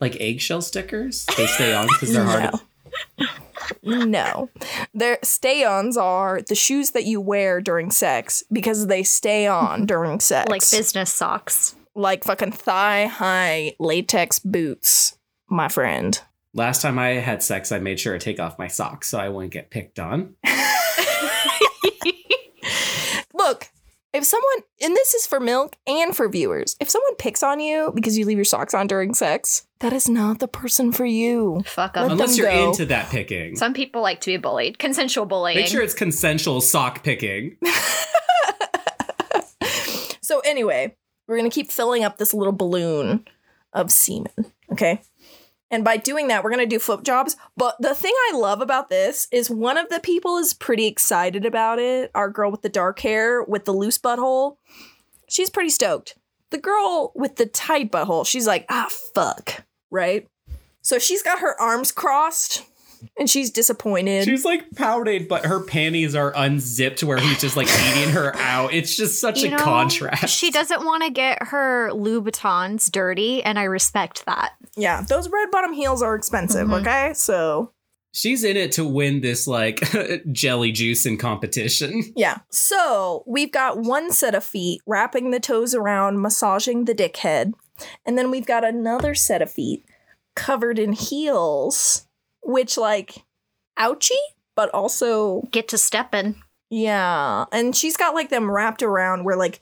Speaker 2: Like eggshell stickers. They stay on because they're *laughs* hard.
Speaker 1: No. No. Their stay ons are the shoes that you wear during sex because they stay on mm-hmm. during sex.
Speaker 3: like business socks.
Speaker 1: Like fucking thigh high latex boots, my friend.
Speaker 2: Last time I had sex, I made sure to take off my socks so I wouldn't get picked on. *laughs*
Speaker 1: Look, if someone, and this is for milk and for viewers, if someone picks on you because you leave your socks on during sex, that is not the person for you.
Speaker 3: Fuck
Speaker 1: Let.
Speaker 2: Unless you're
Speaker 1: go.
Speaker 2: into that picking.
Speaker 3: Some people like to be bullied. Consensual bullying.
Speaker 2: Make sure it's consensual sock picking. *laughs*
Speaker 1: So, anyway, we're going to keep filling up this little balloon of semen, okay? And by doing that, we're going to do flip jobs. But the thing I love about this is one of the people is pretty excited about it. Our girl with the dark hair with the loose butthole. She's pretty stoked. The girl with the tight butthole, she's like, ah, fuck. Right? So she's got her arms crossed and she's disappointed.
Speaker 2: She's like pouted, but her panties are unzipped where he's just like eating her out. It's just such
Speaker 3: You
Speaker 2: a
Speaker 3: know,
Speaker 2: contrast.
Speaker 3: She doesn't want to get her Louboutins dirty, and I respect that.
Speaker 1: yeah, those red bottom heels are expensive,
Speaker 3: Mhm.
Speaker 1: okay? So
Speaker 2: She's in it to win this like *laughs* jelly juice juicing competition.
Speaker 1: Yeah. So we've got one set of feet wrapping the toes around, massaging the dick head. And then we've got another set of feet covered in heels, which, like, ouchie, but also,
Speaker 3: Get to stepping.
Speaker 1: yeah. And she's got like them wrapped around where, like,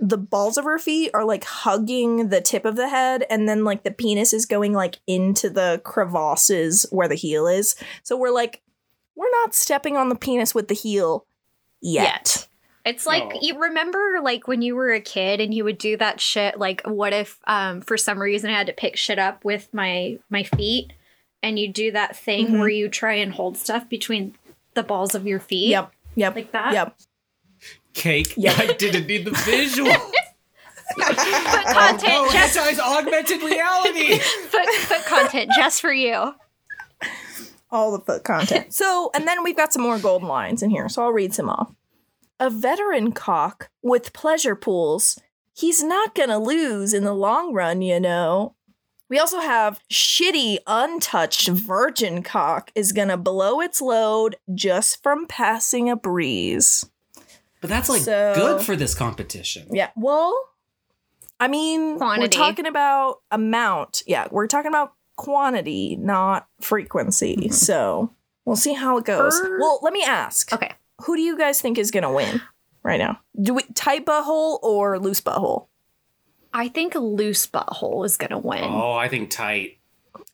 Speaker 1: the balls of her feet are like hugging the tip of the head, and then like the penis is going like into the crevasses where the heel is. So we're like, we're not stepping on the penis with the heel yet.
Speaker 3: It's like
Speaker 2: No.
Speaker 3: you remember like when you were a kid and you would do that shit like what if um for some reason I had to pick shit up with my my feet and you do that thing
Speaker 1: Mhm.
Speaker 3: where you try and hold stuff between the balls of your feet.
Speaker 1: Yep. Yep.
Speaker 3: Like that?
Speaker 1: Yep.
Speaker 2: Cake.
Speaker 1: Yeah.
Speaker 2: I didn't need the visual. *laughs*
Speaker 3: Foot content
Speaker 2: oh,
Speaker 3: just
Speaker 2: this is augmented reality. *laughs*
Speaker 3: foot, foot content just for you.
Speaker 1: all the foot content. so, and then we've got some more golden lines in here, so I'll read some off. A veteran cock with pleasure pools. He's not gonna lose in the long run, you know. We also have shitty, untouched virgin cock is gonna blow its load just from passing a breeze.
Speaker 2: But that's like
Speaker 1: So-
Speaker 2: good for this competition.
Speaker 1: Yeah, well, I mean,
Speaker 3: Quantity.
Speaker 1: we're talking about amount. Yeah, we're talking about quantity, not frequency. So we'll see how it goes.
Speaker 3: Er-
Speaker 1: well, let me ask.
Speaker 3: Okay.
Speaker 1: Who do you guys think is gonna win right now? Do we tight butthole or loose butthole?
Speaker 3: I think loose butthole is gonna win.
Speaker 2: Oh, I think tight.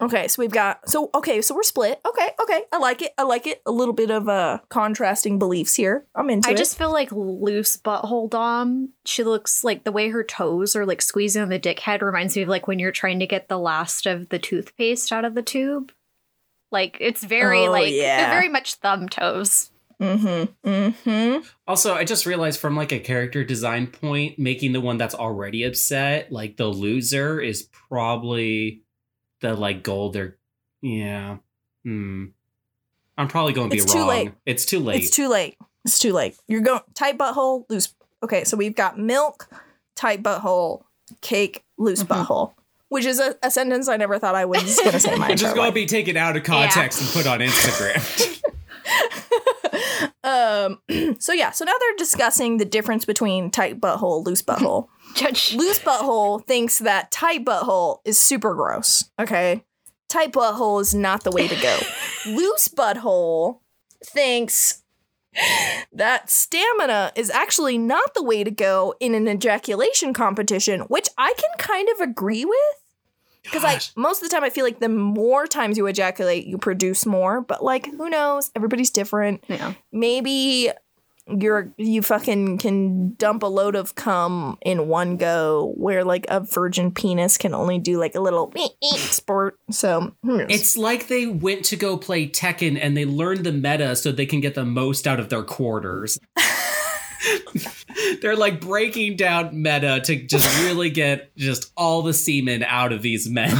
Speaker 1: Okay, so we've got so okay, so we're split. Okay, okay, I like it. I like it. A little bit of uh contrasting beliefs here. I'm into
Speaker 3: I
Speaker 1: it.
Speaker 3: just feel like loose butthole Dom. She looks like the way her toes are like squeezing on the dick head reminds me of like when you're trying to get the last of the toothpaste out of the tube. Like it's very
Speaker 1: Oh,
Speaker 3: like
Speaker 1: yeah.
Speaker 3: they're very much thumb toes.
Speaker 1: Mm-hmm. Mm-hmm.
Speaker 2: Also, I just realized from like a character design point, making the one that's already upset, like the loser, is probably the like goal. They're yeah. Hmm. I'm probably going to be
Speaker 1: It's too late.
Speaker 2: It's too late.
Speaker 1: It's too late. It's too late. You're going tight butthole, loose. Okay, so we've got milk, tight butthole, cake, loose
Speaker 3: Mhm.
Speaker 1: butthole, which is a, a sentence I never thought I was going to say my
Speaker 2: it's *laughs* just
Speaker 1: entire
Speaker 2: going
Speaker 1: life.
Speaker 2: to be taken out of context and put on Instagram. *laughs*
Speaker 1: um, *clears throat* so yeah, so now they're discussing the difference between tight butthole, loose *laughs* butthole.
Speaker 3: Judge
Speaker 1: loose butthole thinks that tight butthole is super gross. Okay, tight butthole is not the way to go. *laughs* loose butthole thinks that stamina is actually not the way to go in an ejaculation competition, which I can kind of agree with. Because like most of the time, I feel like the more times you ejaculate, you produce more. But like, who knows? Everybody's different
Speaker 3: Yeah.
Speaker 1: maybe you're you fucking can dump a load of cum in one go where like a virgin penis can only do like a little *laughs* sport so who knows?
Speaker 2: It's like they went to go play Tekken and they learned the meta so they can get the most out of their quarters. *laughs* They're like breaking down meta to just really get just all the semen out of these men.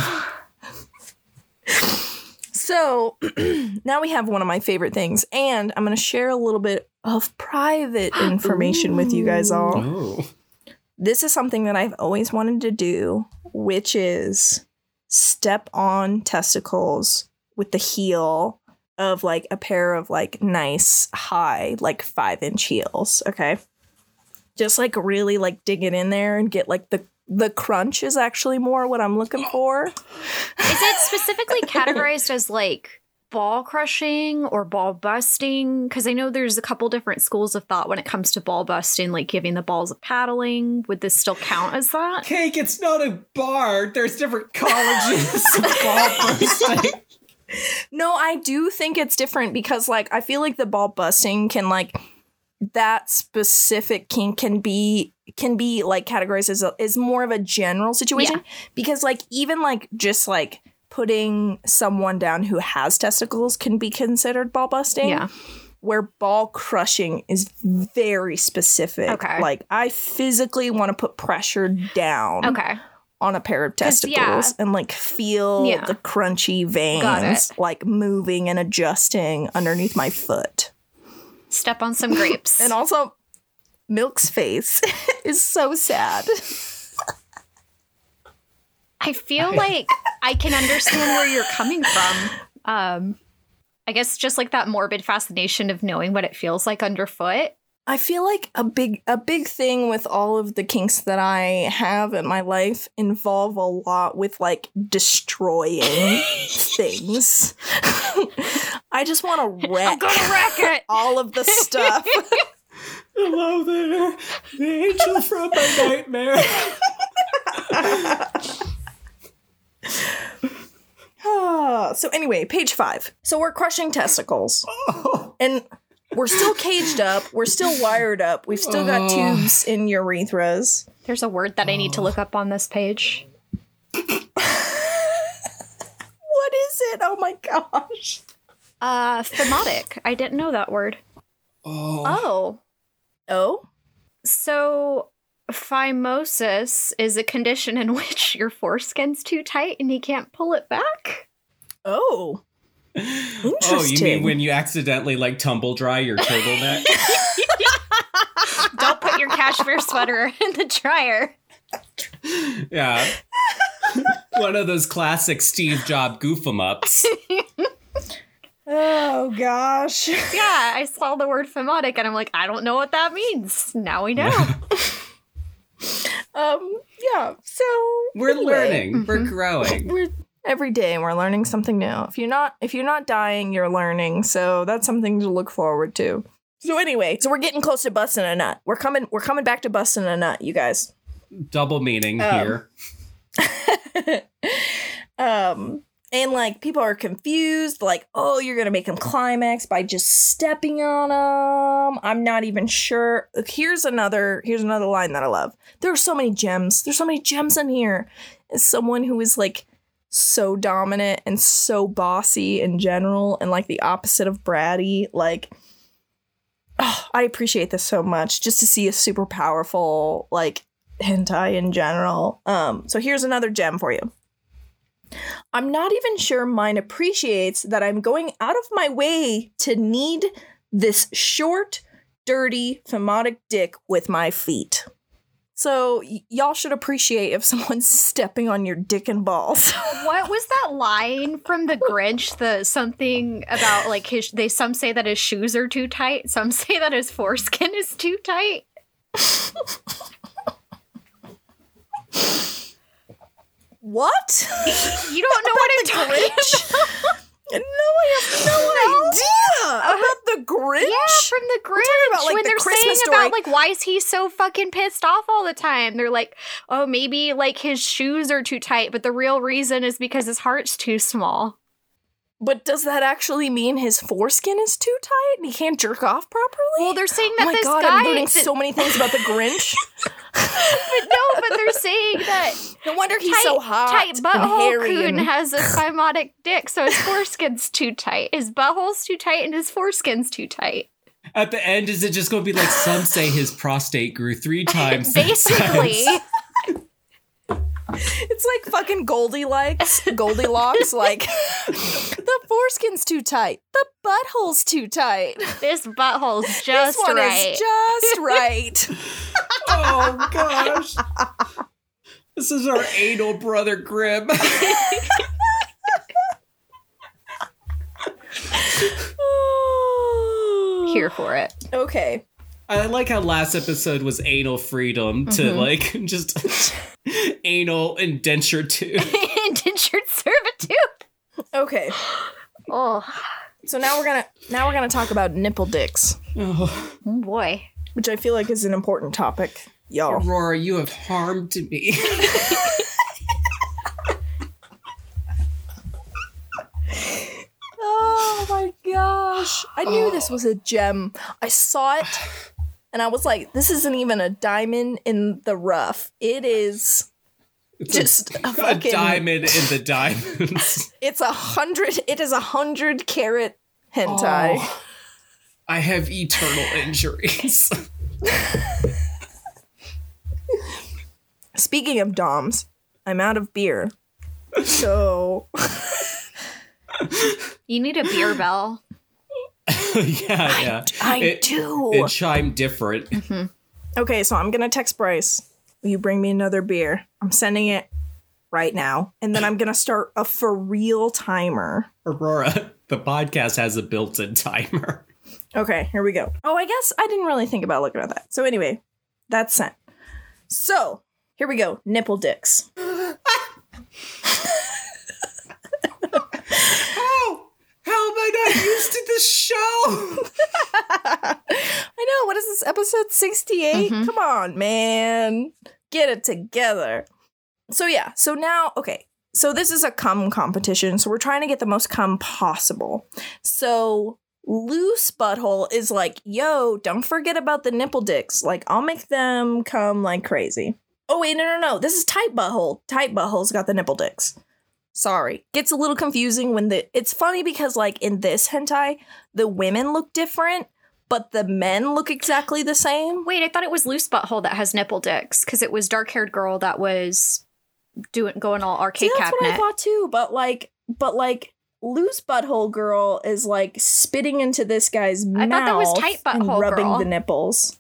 Speaker 1: so *clears throat* now we have one of my favorite things and i'm going to share a little bit of private *gasps* information with you guys all
Speaker 2: Oh.
Speaker 1: this is something that I've always wanted to do, which is step on testicles with the heel of like a pair of like nice high, like five inch heels. Okay. Just like really like dig it in there and get like the the crunch is actually more what I'm looking for.
Speaker 3: Is it *laughs* specifically categorized as like ball crushing or ball busting? Because I know there's a couple different schools of thought when it comes to ball busting, like giving the balls a paddling. Would this still count as that?
Speaker 2: Cake, it's not a bar. There's different colleges of ball *laughs* bursting.
Speaker 1: No, I do think it's different because like I feel like the ball busting can like that specific kink can be can be like categorized as a, is more of a general situation because like even like just like putting someone down who has testicles can be considered ball busting.
Speaker 3: Yeah.
Speaker 1: Where ball crushing is very specific.
Speaker 3: Okay.
Speaker 1: Like I physically want to put pressure down
Speaker 3: Okay.
Speaker 1: On a pair of testicles
Speaker 3: yeah.
Speaker 1: and like feel
Speaker 3: Yeah.
Speaker 1: the crunchy veins like moving and adjusting underneath my foot.
Speaker 3: Step on some grapes. *laughs*
Speaker 1: And also Milk's face *laughs* is so sad.
Speaker 3: I feel like I can understand where you're coming from. Um, I guess just like that morbid fascination of knowing what it feels like underfoot.
Speaker 1: I feel like a big a big thing with all of the kinks that I have in my life involve a lot with like destroying *laughs* things. *laughs* I just want to wreck
Speaker 3: I'm gonna wreck it. *laughs*
Speaker 1: all of the stuff.
Speaker 2: Hello there, the angel from my nightmare.
Speaker 1: Ah, so anyway, page five. So we're crushing testicles, and we're still caged up. We're still wired up. We've still got
Speaker 2: Oh.
Speaker 1: tubes in urethras.
Speaker 3: There's a word that I need to look up on this page.
Speaker 1: What is it? Oh my gosh!
Speaker 3: Uh, phimotic. I didn't know that word.
Speaker 2: Oh,
Speaker 3: Oh,
Speaker 1: Oh,
Speaker 3: so phimosis is a condition in *laughs* which your foreskin's too tight and you can't pull it back.
Speaker 1: oh,
Speaker 2: oh, you mean when you accidentally like tumble dry your turtleneck? *laughs*
Speaker 3: Don't put your cashmere sweater *laughs* in the dryer.
Speaker 2: yeah, *laughs* one of those classic Steve Job goof 'em ups.
Speaker 1: Oh gosh.
Speaker 3: Yeah, I saw the word phimotic and I'm like, I don't know what that means. Now we know.
Speaker 1: Um. Yeah. So
Speaker 2: We're
Speaker 1: anyway,
Speaker 2: learning. We're growing.
Speaker 1: We're every day we're learning something new. If you're not if you're not dying, you're learning. So that's something to look forward to. So anyway, so we're getting close to busting a nut. We're coming. We're coming back to busting a nut, you guys.
Speaker 2: Double meaning
Speaker 1: Um,
Speaker 2: here. *laughs*
Speaker 1: um and like people are confused like oh you're gonna make them climax by just stepping on them i'm not even sure here's another here's another line that i love there are so many gems there's so many gems in here as someone who is like so dominant and so bossy in general and like the opposite of bratty like oh, i appreciate this so much just to see a super powerful like hentai in general um so here's another gem for you I'm not even sure mine appreciates that I'm going out of my way to need this short, dirty, phimotic dick with my feet. So y- y'all should appreciate if someone's *laughs* stepping on your dick and balls. *laughs*
Speaker 3: what was that line from the Grinch? The something about like his they some say that his shoes are too tight, some *laughs* say that his foreskin is too tight.
Speaker 1: what?
Speaker 3: You don't know what I'm talking
Speaker 1: Grinch?
Speaker 3: about.
Speaker 1: No, I have no, *laughs* idea uh-huh. about the Grinch.
Speaker 3: Yeah, from the Grinch.
Speaker 1: about, like,
Speaker 3: when
Speaker 1: the
Speaker 3: they're
Speaker 1: Christmas
Speaker 3: saying
Speaker 1: story.
Speaker 3: about like why is he so fucking pissed off all the time? They're like, oh, maybe like his shoes are too tight, but the real reason is because his heart's too small.
Speaker 1: But does that actually mean his foreskin is too tight and he can't jerk off properly?
Speaker 3: Well, they're saying that
Speaker 1: oh
Speaker 3: that
Speaker 1: my
Speaker 3: this
Speaker 1: god,
Speaker 3: guy.
Speaker 1: I'm learning
Speaker 3: that-
Speaker 1: so many things about the Grinch. *laughs* *laughs*
Speaker 3: but no, but they're saying that
Speaker 1: No wonder he's
Speaker 3: tight,
Speaker 1: so hot
Speaker 3: tight
Speaker 1: and
Speaker 3: butthole
Speaker 1: hairy
Speaker 3: coon
Speaker 1: and- *laughs*
Speaker 3: has a phimotic dick, so his foreskin's too tight. His butthole's too tight, and his foreskin's too tight.
Speaker 2: At the end, is it just going to be like some say his prostate grew three times?
Speaker 3: Basically,
Speaker 1: It's like fucking Goldilocks. Goldilocks, like *laughs* the foreskin's too tight, the butthole's too tight.
Speaker 3: this butthole's just
Speaker 1: this one
Speaker 3: right.
Speaker 1: is just *laughs* right.
Speaker 2: oh gosh. This is our anal brother Grimm. *laughs*
Speaker 3: Here for it.
Speaker 1: Okay.
Speaker 2: I like how last episode was anal freedom to
Speaker 1: Mhm.
Speaker 2: like just *laughs* anal indenture too. *laughs*
Speaker 3: Indentured servitude.
Speaker 1: Okay.
Speaker 3: Oh,
Speaker 1: So now we're gonna now we're gonna talk about nipple dicks,
Speaker 2: Oh,
Speaker 3: oh boy.
Speaker 1: which I feel like is an important topic, y'all.
Speaker 2: Aurora, you have harmed me. *laughs*
Speaker 1: Oh my gosh. I knew this was a gem. I saw it *sighs* *sighs* *sighs* and I was like, this isn't even a diamond in the rough. It is
Speaker 2: It's
Speaker 1: Just a *laughs*
Speaker 2: a,
Speaker 1: fucking
Speaker 2: diamond in the diamonds. *laughs*
Speaker 1: It's a hundred it is a hundred carat hentai.
Speaker 2: Oh, I have eternal injuries.
Speaker 1: Speaking of DOMs, I'm out of beer. So
Speaker 3: You need a beer bell. *laughs*
Speaker 2: yeah, yeah.
Speaker 1: I
Speaker 2: it,
Speaker 1: do.
Speaker 2: It chimed different. Mm-hmm.
Speaker 1: Okay, so I'm gonna text Bryce. Will you bring me another beer? I'm sending it right now. And then I'm gonna start a for real timer.
Speaker 2: Aurora, *laughs* the podcast has a built-in timer.
Speaker 1: Okay, here we go. Oh, I guess I didn't really think about looking at that. So anyway, that's sent. So here we go. Nipple dicks. *laughs*
Speaker 2: How? How am I not used to this show? *laughs*
Speaker 1: I know. What is this episode 68?
Speaker 3: Mhm.
Speaker 1: Come on, man. Get it together. So yeah, so now okay. So this is a cum competition. So we're trying to get the most cum possible. So loose butthole is like, yo, don't forget about the nipple dicks. Like I'll make them come like crazy. Oh wait, no, no, no. This is tight butthole. Tight butthole's got the nipple dicks. Sorry. Gets a little confusing when the it's funny because like in this hentai, the women look different, but the men look exactly the same.
Speaker 3: Wait, I thought it was loose butthole that has nipple dicks because it was dark haired girl that was doing going all
Speaker 1: See,
Speaker 3: arcade
Speaker 1: that's what I thought too, but like but like loose butthole girl is like spitting into this guy's
Speaker 3: I
Speaker 1: mouth I
Speaker 3: thought that was tight
Speaker 1: and
Speaker 3: butthole
Speaker 1: rubbing
Speaker 3: girl.
Speaker 1: the nipples.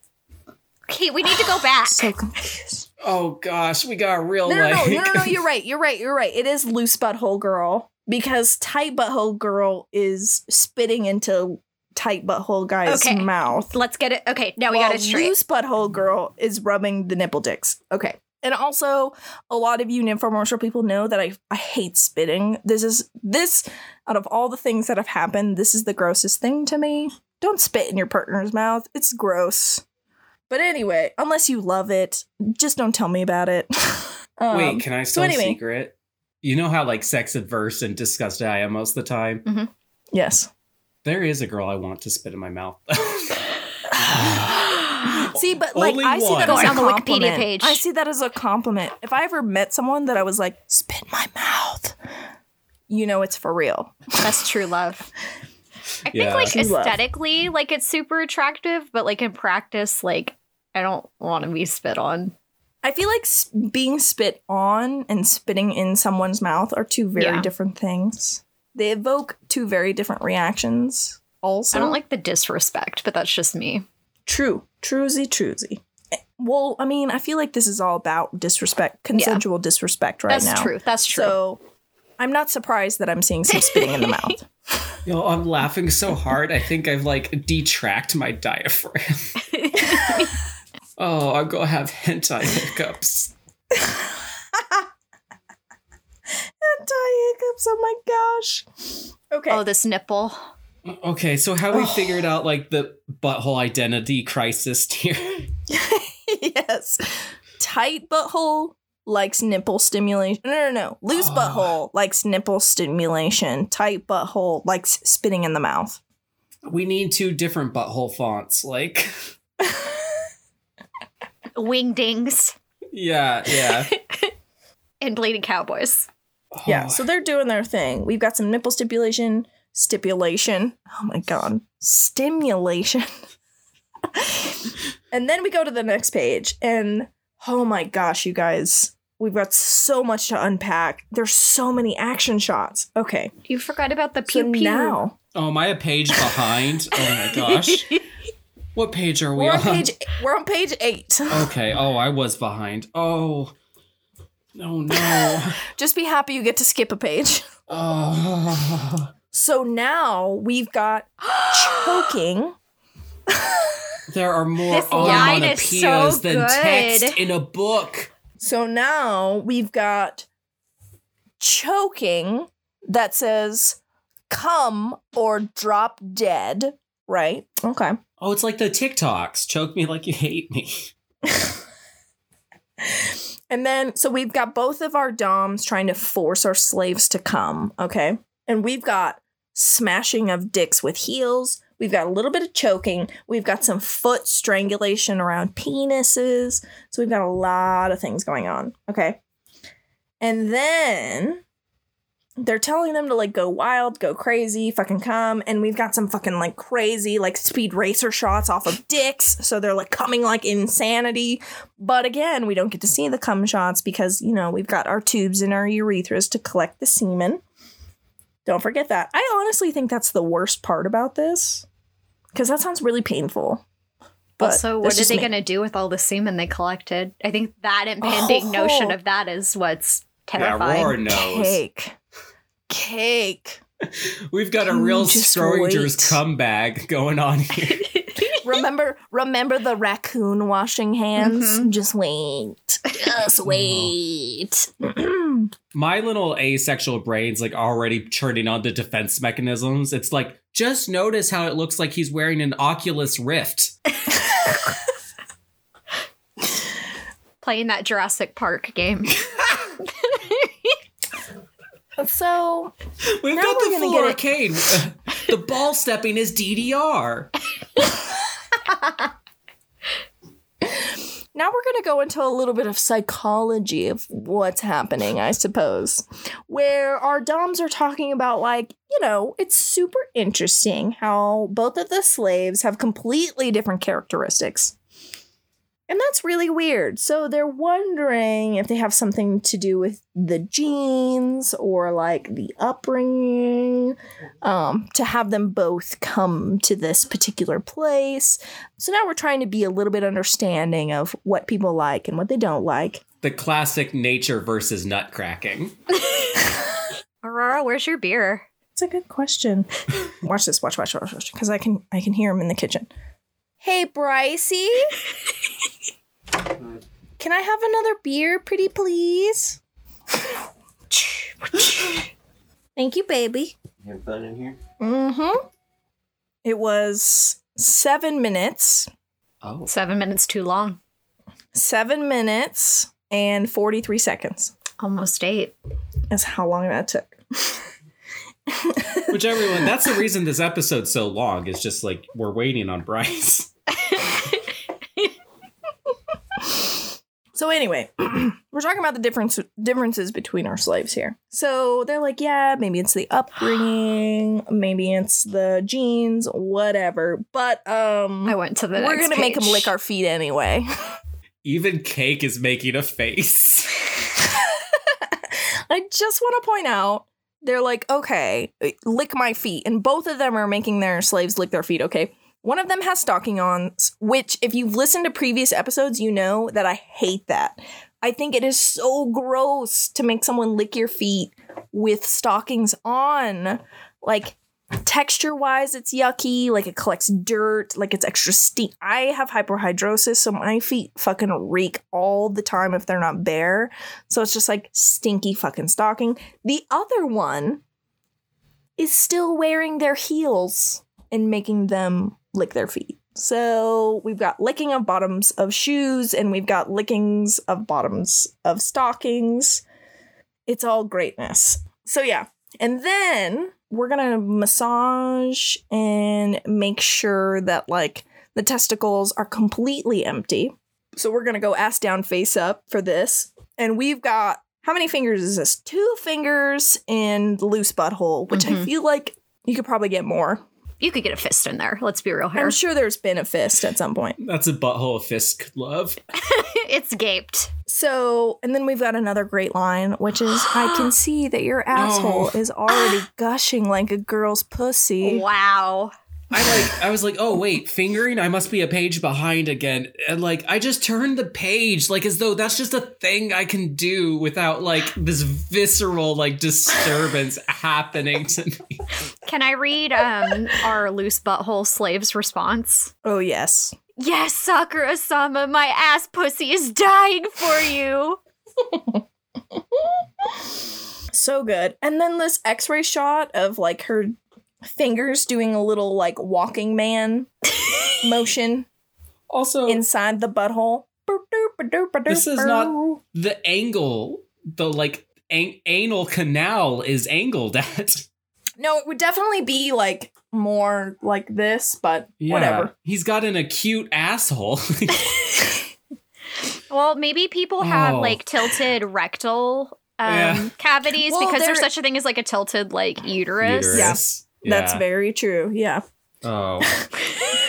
Speaker 3: Okay, we need to go back. *sighs*
Speaker 1: So confused.
Speaker 2: Oh gosh, we got real
Speaker 1: No, no, no,
Speaker 2: like
Speaker 1: no, no, no, you're right. You're right. You're right. It is loose butthole girl because tight butthole girl is spitting into tight butthole guy's
Speaker 3: Okay.
Speaker 1: mouth.
Speaker 3: Let's get it. Okay, now we got it straight.
Speaker 1: loose butthole girl is rubbing the nipple dicks. Okay. And also, a lot of you nymphomercial people know that I, I hate spitting. This is this out of all the things that have happened, this is the grossest thing to me. Don't spit in your partner's mouth. It's gross. But anyway, unless you love it, just don't tell me about it. *laughs* Um,
Speaker 2: Wait, can I still
Speaker 1: so
Speaker 2: still
Speaker 1: anyway.
Speaker 2: secret? You know how like sex adverse and disgusted I am most of the time?
Speaker 1: yes.
Speaker 2: There is a girl I want to spit in my mouth. *laughs* *gasps*
Speaker 1: See, but like
Speaker 2: Only
Speaker 1: I see that as
Speaker 3: Going
Speaker 1: a
Speaker 3: on the Wikipedia
Speaker 1: compliment.
Speaker 3: page.
Speaker 1: I see that as a compliment. If I ever met someone that I was like, spit in my mouth, you know it's for real.
Speaker 3: That's true love. *laughs* I
Speaker 2: Yeah.
Speaker 3: think like aesthetically, like it's super attractive, but like in practice, like I don't want to be spit on.
Speaker 1: I feel like being spit on and spitting in someone's mouth are two very
Speaker 3: Yeah.
Speaker 1: different things. They evoke two very different reactions. Also,
Speaker 3: I don't like the disrespect, but that's just me.
Speaker 1: true, truesy, truesy. Eh, Well, I mean, I feel like this is all about disrespect, consensual disrespect right
Speaker 3: that's
Speaker 1: now.
Speaker 3: true. That's true.
Speaker 1: So, I'm not surprised that I'm seeing some spitting in the *laughs* mouth.
Speaker 2: Yo, I'm laughing so hard. I think I've like detract my diaphragm. *laughs* *laughs* oh, I'm gonna have hentai hiccups.
Speaker 1: Anti-hiccups. Oh my gosh. Okay.
Speaker 3: oh, this nipple.
Speaker 2: Okay, so how we oh. figured out like the butthole identity crisis here? *laughs*
Speaker 1: yes. Tight butthole likes nipple stimulation. No, no, no. Loose
Speaker 2: Oh.
Speaker 1: butthole likes nipple stimulation. Tight butthole likes spitting in the mouth.
Speaker 2: We need two different butthole fonts. Like, *laughs* *laughs*
Speaker 3: Wingdings
Speaker 2: yeah, yeah. *laughs*
Speaker 3: and bleeding cowboys. Oh.
Speaker 1: Yeah,
Speaker 2: Oh,
Speaker 1: so they're doing their thing. We've got some nipple stipulation, stipulation. Oh my god, stimulation. *laughs* and then we go to the next page, and oh my gosh, you guys, we've got so much to unpack. There's so many action shots. Okay,
Speaker 3: You forgot about the
Speaker 1: so
Speaker 3: pew pew.
Speaker 1: now
Speaker 2: oh, am I a page behind? Oh my gosh. What page are we
Speaker 1: we're
Speaker 2: on?
Speaker 1: page. We're on page eight. *laughs*
Speaker 2: Okay. Oh, I was behind. Oh. No, no. *laughs*
Speaker 1: Just be happy you get to skip a page.
Speaker 2: Oh. *laughs*
Speaker 1: So now we've got *gasps* choking.
Speaker 2: There are more
Speaker 3: This
Speaker 2: onomatopoeias
Speaker 3: so
Speaker 2: than
Speaker 3: good.
Speaker 2: text in a book.
Speaker 1: So now we've got choking that says come or drop dead, right? Okay.
Speaker 2: Oh, it's like the TikToks. Choke me like you hate me. *laughs*
Speaker 1: And then so we've got both of our doms trying to force our slaves to come, okay? And we've got smashing of dicks with heels. We've got a little bit of choking. We've got some foot strangulation around penises. So we've got a lot of things going on, okay? And then they're telling them to like go wild, go crazy, fucking come. And we've got some fucking like crazy, like speed racer shots off of dicks. So they're like coming like insanity. But again, we don't get to see the cum shots because, you know, we've got our tubes and our urethras to collect the semen. Don't forget that. I honestly think that's the worst part about this because that sounds really painful. But
Speaker 3: also, what are they going to do with all the semen they collected? I think that impending oh. notion
Speaker 1: Oh.
Speaker 3: of that is what's
Speaker 2: Yeah,
Speaker 3: terrifying.
Speaker 2: Roar knows.
Speaker 1: Cake. Cake.
Speaker 2: We've got a real
Speaker 1: Just
Speaker 2: Stranger's
Speaker 1: wait.
Speaker 2: comeback going on here. *laughs*
Speaker 1: remember remember the raccoon washing hands?
Speaker 3: Mhm.
Speaker 1: Just wait. Just wait. *clears throat*
Speaker 2: My little asexual brain's like already turning on the defense mechanisms. It's like, just notice how it looks like he's wearing an Oculus Rift. *laughs*
Speaker 3: Playing that Jurassic Park game. *laughs*
Speaker 1: so
Speaker 2: We've
Speaker 1: Now
Speaker 2: got
Speaker 1: we're
Speaker 2: the full arcade. the ball stepping is DDR. *laughs*
Speaker 1: now we're going to go into a little bit of psychology of what's happening, I suppose. Where our Doms are talking about, like, you know, it's super interesting how both of the slaves have completely different characteristics. And that's really weird. So they're wondering if they have something to do with the genes or like the upbringing um, to have them both come to this particular place. So now we're trying to be a little bit understanding of what people like and what they don't like.
Speaker 2: The classic nature versus nut cracking. *laughs*
Speaker 3: Aurora, where's your beer?
Speaker 1: It's a good question. *laughs* watch this. Watch, watch, watch, watch. Because I can, I can hear him in the kitchen. Hey, Brycey. *laughs* Can I have another beer, pretty please? Thank you, baby.
Speaker 4: You have fun in here?
Speaker 1: Mm-hmm. It was seven minutes.
Speaker 2: Oh.
Speaker 3: Seven minutes too long.
Speaker 1: Seven minutes and 43 seconds
Speaker 3: Almost eight.
Speaker 1: That's how long that took.
Speaker 2: Which everyone, that's the reason this episode's so long. Is just like we're waiting on Bryce.
Speaker 1: So anyway, *clears throat* we're talking about the difference differences between our slaves here. So they're like, yeah, maybe it's the upbringing, maybe it's the genes, whatever. But um
Speaker 3: I went to the
Speaker 1: we're
Speaker 3: next
Speaker 1: gonna make them lick our feet anyway. *laughs*
Speaker 2: Even Cake is making a face. *laughs*
Speaker 1: I just want to point out they're like, okay, lick my feet. And both of them are making their slaves lick their feet, okay? One of them has stocking on, which, if you've listened to previous episodes, you know that I hate that. I think it is so gross to make someone lick your feet with stockings on. Like, texture wise, it's yucky. Like, it collects dirt. Like, it's extra stink. I have hyperhidrosis, so my feet fucking reek all the time if they're not bare. So it's just like stinky fucking stocking. The other one is still wearing their heels and making them lick their feet. So we've got licking of bottoms of shoes and we've got lickings of bottoms of stockings. It's all greatness. So yeah. And then we're going to massage and make sure that like the testicles are completely empty. So we're going to go ass down face up for this. And we've got how many fingers is this? Two fingers in the loose butthole, which I
Speaker 3: Mhm.
Speaker 1: feel like you could probably get more.
Speaker 3: You could get a fist in there. Let's be real here.
Speaker 1: I'm sure there's been a fist at some point. *laughs*
Speaker 2: That's a butthole of fist love. *laughs*
Speaker 3: it's gaped.
Speaker 1: So, and then we've got another great line, which is *gasps* I can see that your asshole oh. is already gushing like a girl's pussy.
Speaker 3: Wow.
Speaker 2: I like I was like, oh wait, fingering? I must be a page behind again. And like I just turned the page like as though that's just a thing I can do without like this visceral like disturbance *laughs* happening to me.
Speaker 3: Can I read um our loose butthole slave's response?
Speaker 1: Oh, yes.
Speaker 3: Yes, Sakura sama, my ass pussy is dying for you. *laughs*
Speaker 1: So good. And then this x ray shot of like her fingers doing a little like walking man *laughs* motion
Speaker 2: Also
Speaker 1: inside the butthole.
Speaker 2: This is not- the angle, the like an- anal canal is angled at.
Speaker 1: No, it would definitely be like more like this, but
Speaker 2: Yeah.
Speaker 1: whatever.
Speaker 2: He's got an acute asshole. *laughs*
Speaker 3: Well, maybe people have
Speaker 2: Oh.
Speaker 3: like tilted rectal um,
Speaker 2: Yeah.
Speaker 3: cavities
Speaker 1: Well,
Speaker 3: because there's such a thing as like a tilted like uterus.
Speaker 2: Uterus.
Speaker 1: That's
Speaker 2: Yeah.
Speaker 1: very true. Yeah.
Speaker 2: Oh. *laughs*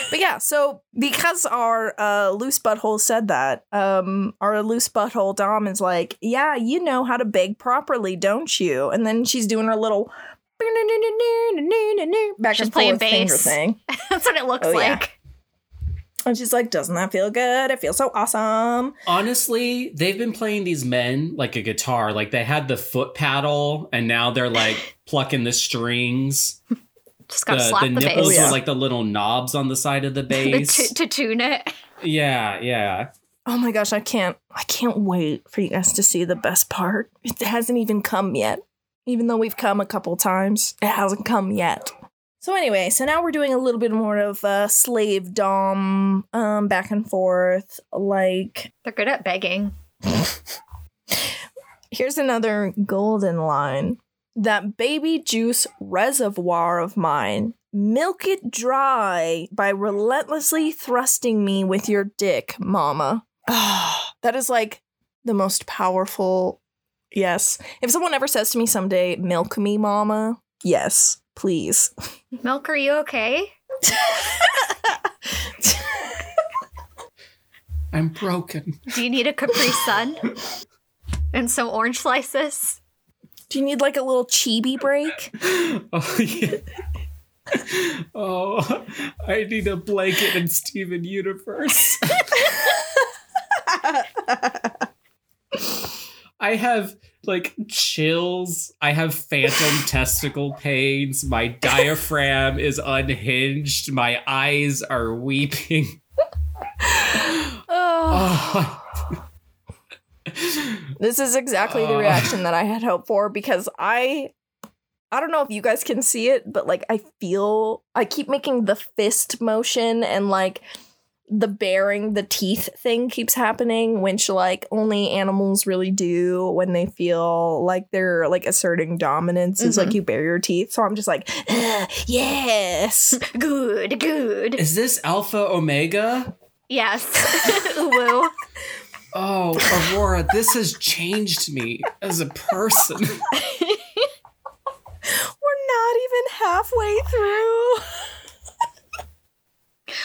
Speaker 1: But yeah, so because our uh, loose butthole said that, um, our loose butthole Dom is like, yeah, you know how to beg properly, don't you? And then she's doing her little back
Speaker 3: She's
Speaker 1: and
Speaker 3: playing
Speaker 1: forth finger thing. *laughs*
Speaker 3: That's what it looks
Speaker 1: Oh, yeah.
Speaker 3: like.
Speaker 1: And she's like, doesn't that feel good? It feels so awesome.
Speaker 2: Honestly, they've been playing these men like a guitar. Like they had the foot paddle, and now they're like plucking the strings.
Speaker 3: Just gotta
Speaker 2: the
Speaker 3: slap
Speaker 2: the
Speaker 3: the,
Speaker 2: nipples
Speaker 3: bass
Speaker 1: yeah.
Speaker 2: with like the little knobs on the side of the *laughs*
Speaker 3: to,
Speaker 2: bass.
Speaker 3: to tune it.
Speaker 2: yeah, yeah.
Speaker 1: Oh my gosh, I can't I can't wait for you guys to see the best part. It hasn't even come yet. Even though we've come a couple times, it hasn't come yet. So anyway, so now we're doing a little bit more of uh, slave dom um back and forth. Like
Speaker 3: They're good at begging. *laughs*
Speaker 1: here's another golden line. That baby juice reservoir of mine, milk it dry by relentlessly thrusting me with your dick, mama. Ah, *sighs* that is like the most powerful. Yes. If someone ever says to me someday, milk me, mama, yes, please.
Speaker 3: Milk, are you okay? *laughs*
Speaker 2: I'm broken.
Speaker 3: Do you need a Capri Sun? *laughs* and some orange slices?
Speaker 1: Do you need like a little chibi break? *laughs*
Speaker 2: Oh yeah. Oh, I need a blanket in Steven Universe. I have like chills. I have phantom *laughs* testicle pains. My diaphragm is unhinged. My eyes are weeping. *laughs*
Speaker 1: Oh.
Speaker 2: Oh,
Speaker 1: This is exactly the
Speaker 2: Uh.
Speaker 1: reaction that I had hoped for because I I don't know if you guys can see it, but like I feel I keep making the fist motion and like the baring the teeth thing keeps happening, which like only animals really do when they feel like they're like asserting dominance is like
Speaker 3: Mhm.
Speaker 1: you bare your teeth. So I'm just like, "Ah, yes.
Speaker 3: Good, good.
Speaker 2: is this Alpha Omega?
Speaker 3: Yes. *laughs* Woo. *laughs*
Speaker 2: Oh, Aurora, this has changed me as a person. *laughs*
Speaker 1: We're not even halfway through.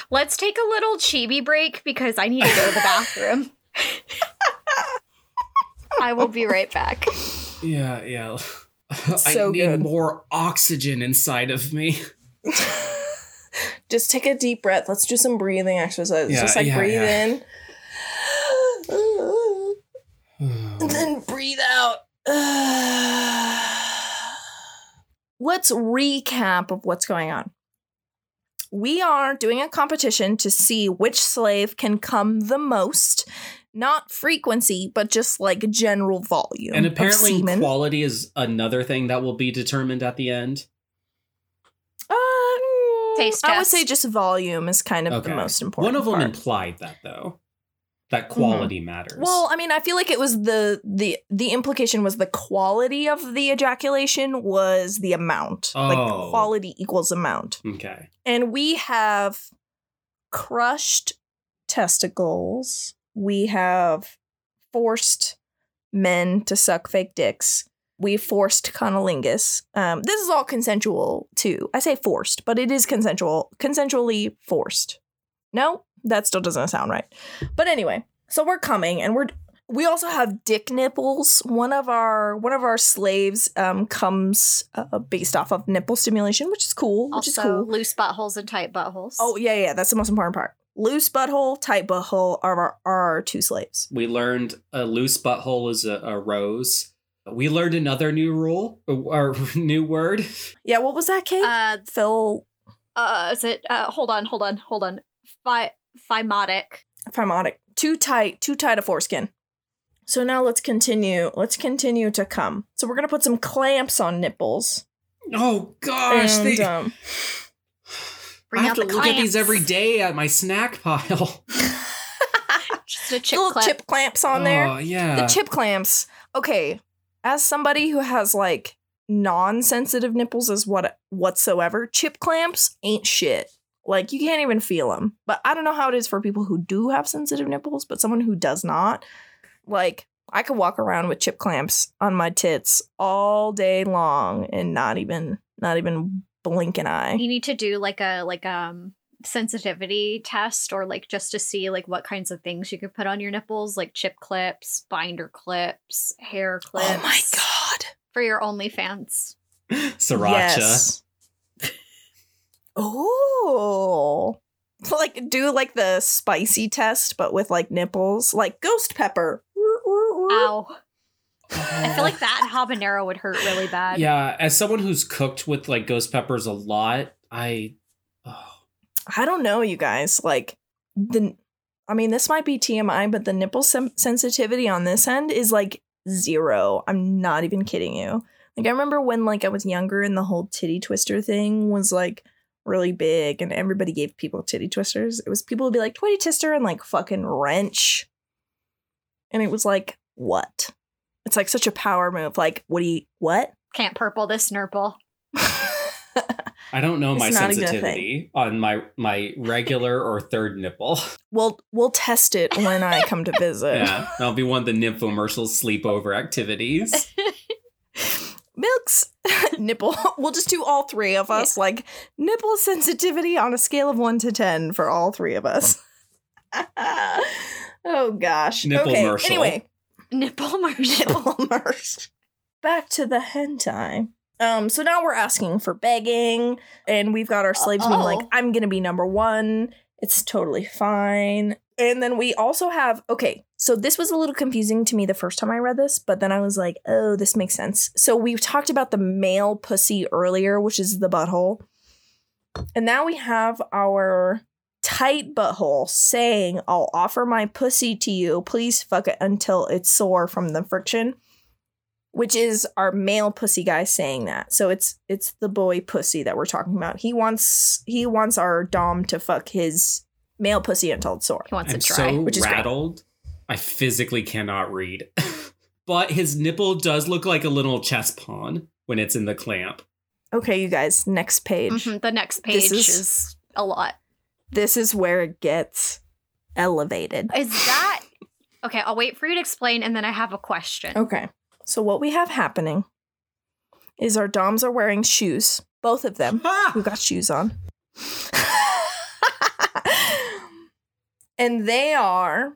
Speaker 3: Let's take a little chibi break because I need to go to the bathroom. I will be right back.
Speaker 2: Yeah, yeah.
Speaker 1: So
Speaker 2: I need
Speaker 1: good.
Speaker 2: more oxygen inside of me. *laughs*
Speaker 1: Just take a deep breath. Let's do some breathing exercises.
Speaker 2: Yeah,
Speaker 1: Just like
Speaker 2: yeah,
Speaker 1: breathe
Speaker 2: yeah.
Speaker 1: in. And then breathe out. *sighs* Let's recap of what's going on. We are doing a competition to see which slave can come the most, not frequency, but just like general volume.
Speaker 2: and
Speaker 1: of
Speaker 2: apparently,
Speaker 1: semen.
Speaker 2: quality is another thing that will be determined at the end.
Speaker 1: Um,
Speaker 3: Taste
Speaker 1: I would say just volume is kind of
Speaker 2: Okay.
Speaker 1: the most important.
Speaker 2: One of them
Speaker 1: part.
Speaker 2: implied that, though, that quality matters.
Speaker 1: Well, I mean, I feel like it was the the the implication was the quality of the ejaculation was the amount. Like
Speaker 2: Oh.
Speaker 1: quality equals amount.
Speaker 2: okay.
Speaker 1: And we have crushed testicles. We have forced men to suck fake dicks. We forced cunnilingus. Um, this is all consensual too. I say forced, but it is consensual, consensually forced. No, that still doesn't sound right. But anyway, so we're coming, and we're we also have dick nipples. One of our one of our slaves um, comes uh, based off of nipple stimulation, which is cool. Which is cool.
Speaker 3: loose buttholes and tight buttholes.
Speaker 1: Oh yeah, yeah, that's the most important part. Loose butthole, tight butthole are our, are our two slaves.
Speaker 2: We learned a loose butthole is a, a rose. We learned another new rule or *laughs* new word.
Speaker 1: Yeah, what was that, Kate?
Speaker 3: Uh,
Speaker 1: Phil
Speaker 3: uh, is it? Uh, hold on, hold on, hold on. Phi- phimotic.
Speaker 1: phimotic. Too tight, too tight a foreskin. So now let's continue. Let's continue to come. So we're gonna put some clamps on nipples.
Speaker 2: Oh gosh,
Speaker 1: and
Speaker 2: they,
Speaker 1: um,
Speaker 3: Bring
Speaker 2: I have
Speaker 3: out
Speaker 2: to
Speaker 3: the
Speaker 2: look at these every day at my snack pile. *laughs*
Speaker 3: Just a chip
Speaker 1: little
Speaker 3: clip.
Speaker 1: chip clamps on there.
Speaker 2: Oh yeah.
Speaker 1: The chip clamps. Okay, as somebody who has like non-sensitive nipples as what whatsoever, chip clamps ain't shit. Like you can't even feel them. But I don't know how it is for people who do have sensitive nipples, but someone who does not, like I could walk around with chip clamps on my tits all day long and not even not even blink an eye.
Speaker 3: You need to do like a like um sensitivity test or like just to see like what kinds of things you could put on your nipples, like chip clips, binder clips, hair clips.
Speaker 1: Oh my god.
Speaker 3: For your OnlyFans. *laughs*
Speaker 2: Sriracha.
Speaker 1: Yes. Oh. Like do like the spicy test but with like nipples, like ghost pepper.
Speaker 3: Ow. I feel like *laughs* that habanero would hurt really bad.
Speaker 2: Yeah, as someone who's cooked with like ghost peppers a lot, I oh,
Speaker 1: I don't know, you guys. Like the, I mean, this might be TMI, but the nipple sem- sensitivity on this end is like zero. I'm not even kidding you. Like I remember when like I was younger and the whole titty twister thing was like really big, and everybody gave people titty twisters. It was people would be like titty twister and like fucking wrench, and it was like what? It's like such a power move. Like what do you what?
Speaker 3: Can't purple this nurple.
Speaker 2: I don't know my
Speaker 1: It's not
Speaker 2: sensitivity on my my regular or third nipple.
Speaker 1: We'll we'll test it when I come to *laughs* visit.
Speaker 2: yeah, that'll be one of the nymphomercial sleepover activities. *laughs*
Speaker 1: Milks *laughs* nipple. We'll just do all three of us, like nipple sensitivity on a scale of one to ten for all three of us. *laughs* oh gosh.
Speaker 2: Nipple
Speaker 1: okay.
Speaker 2: mercial.
Speaker 1: Anyway,
Speaker 3: Nipple *laughs* immersion.
Speaker 1: nipple immersed. Back to the hentai. Um, so now we're asking for begging, and we've got our slaves being like,
Speaker 3: Oh.
Speaker 1: I'm gonna be number one. It's totally fine. And then we also have, okay, so this was a little confusing to me the first time I read this, but then I was like, oh, this makes sense. So we've talked about the male pussy earlier, which is the butthole. And now we have our tight butthole saying, I'll offer my pussy to you. Please fuck it until it's sore from the friction. Which is our male pussy guy saying that. So it's it's the boy pussy that we're talking about. He wants he wants our dom to fuck his male pussy until it's sore.
Speaker 3: He wants
Speaker 2: I'm
Speaker 3: it dry.
Speaker 2: so
Speaker 1: which is great.
Speaker 2: rattled. I physically cannot read. *laughs* but his nipple does look like a little chess pawn when it's in the clamp.
Speaker 1: Okay, you guys, next page.
Speaker 3: Mhm, The next
Speaker 1: This
Speaker 3: page
Speaker 1: is-
Speaker 3: is... a lot.
Speaker 1: This is where it gets elevated.
Speaker 3: Is that okay? I'll wait for you to explain, and then I have a question.
Speaker 1: Okay. So what we have happening is our doms are wearing shoes, both of them.
Speaker 2: Ah!
Speaker 1: We've got shoes on. *laughs* and they are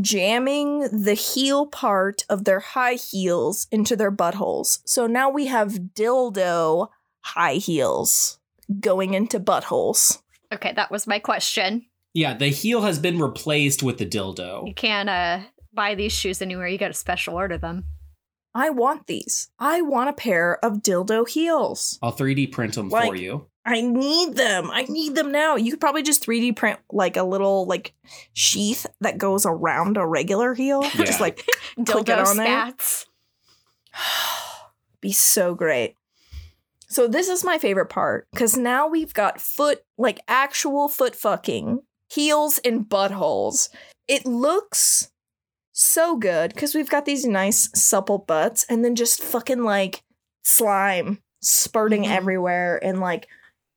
Speaker 1: jamming the heel part of their high heels into their buttholes. So now we have dildo high heels going into buttholes.
Speaker 3: Okay, that was my question.
Speaker 2: Yeah, the heel has been replaced with the dildo.
Speaker 3: You can't uh, buy these shoes anywhere. You got to special order them.
Speaker 1: I want these. I want a pair of dildo heels.
Speaker 2: I'll 3D print them for you.
Speaker 1: I need them. I need them now. You could probably just 3D print like a little like sheath that goes around a regular heel.
Speaker 2: Yeah.
Speaker 1: Just like *laughs* click it
Speaker 3: Dildo
Speaker 1: on there. be so great. So this is my favorite part because now we've got foot like actual foot fucking heels and buttholes. It looks so good because we've got these nice supple butts and then just fucking like slime spurting
Speaker 3: Mhm.
Speaker 1: everywhere and like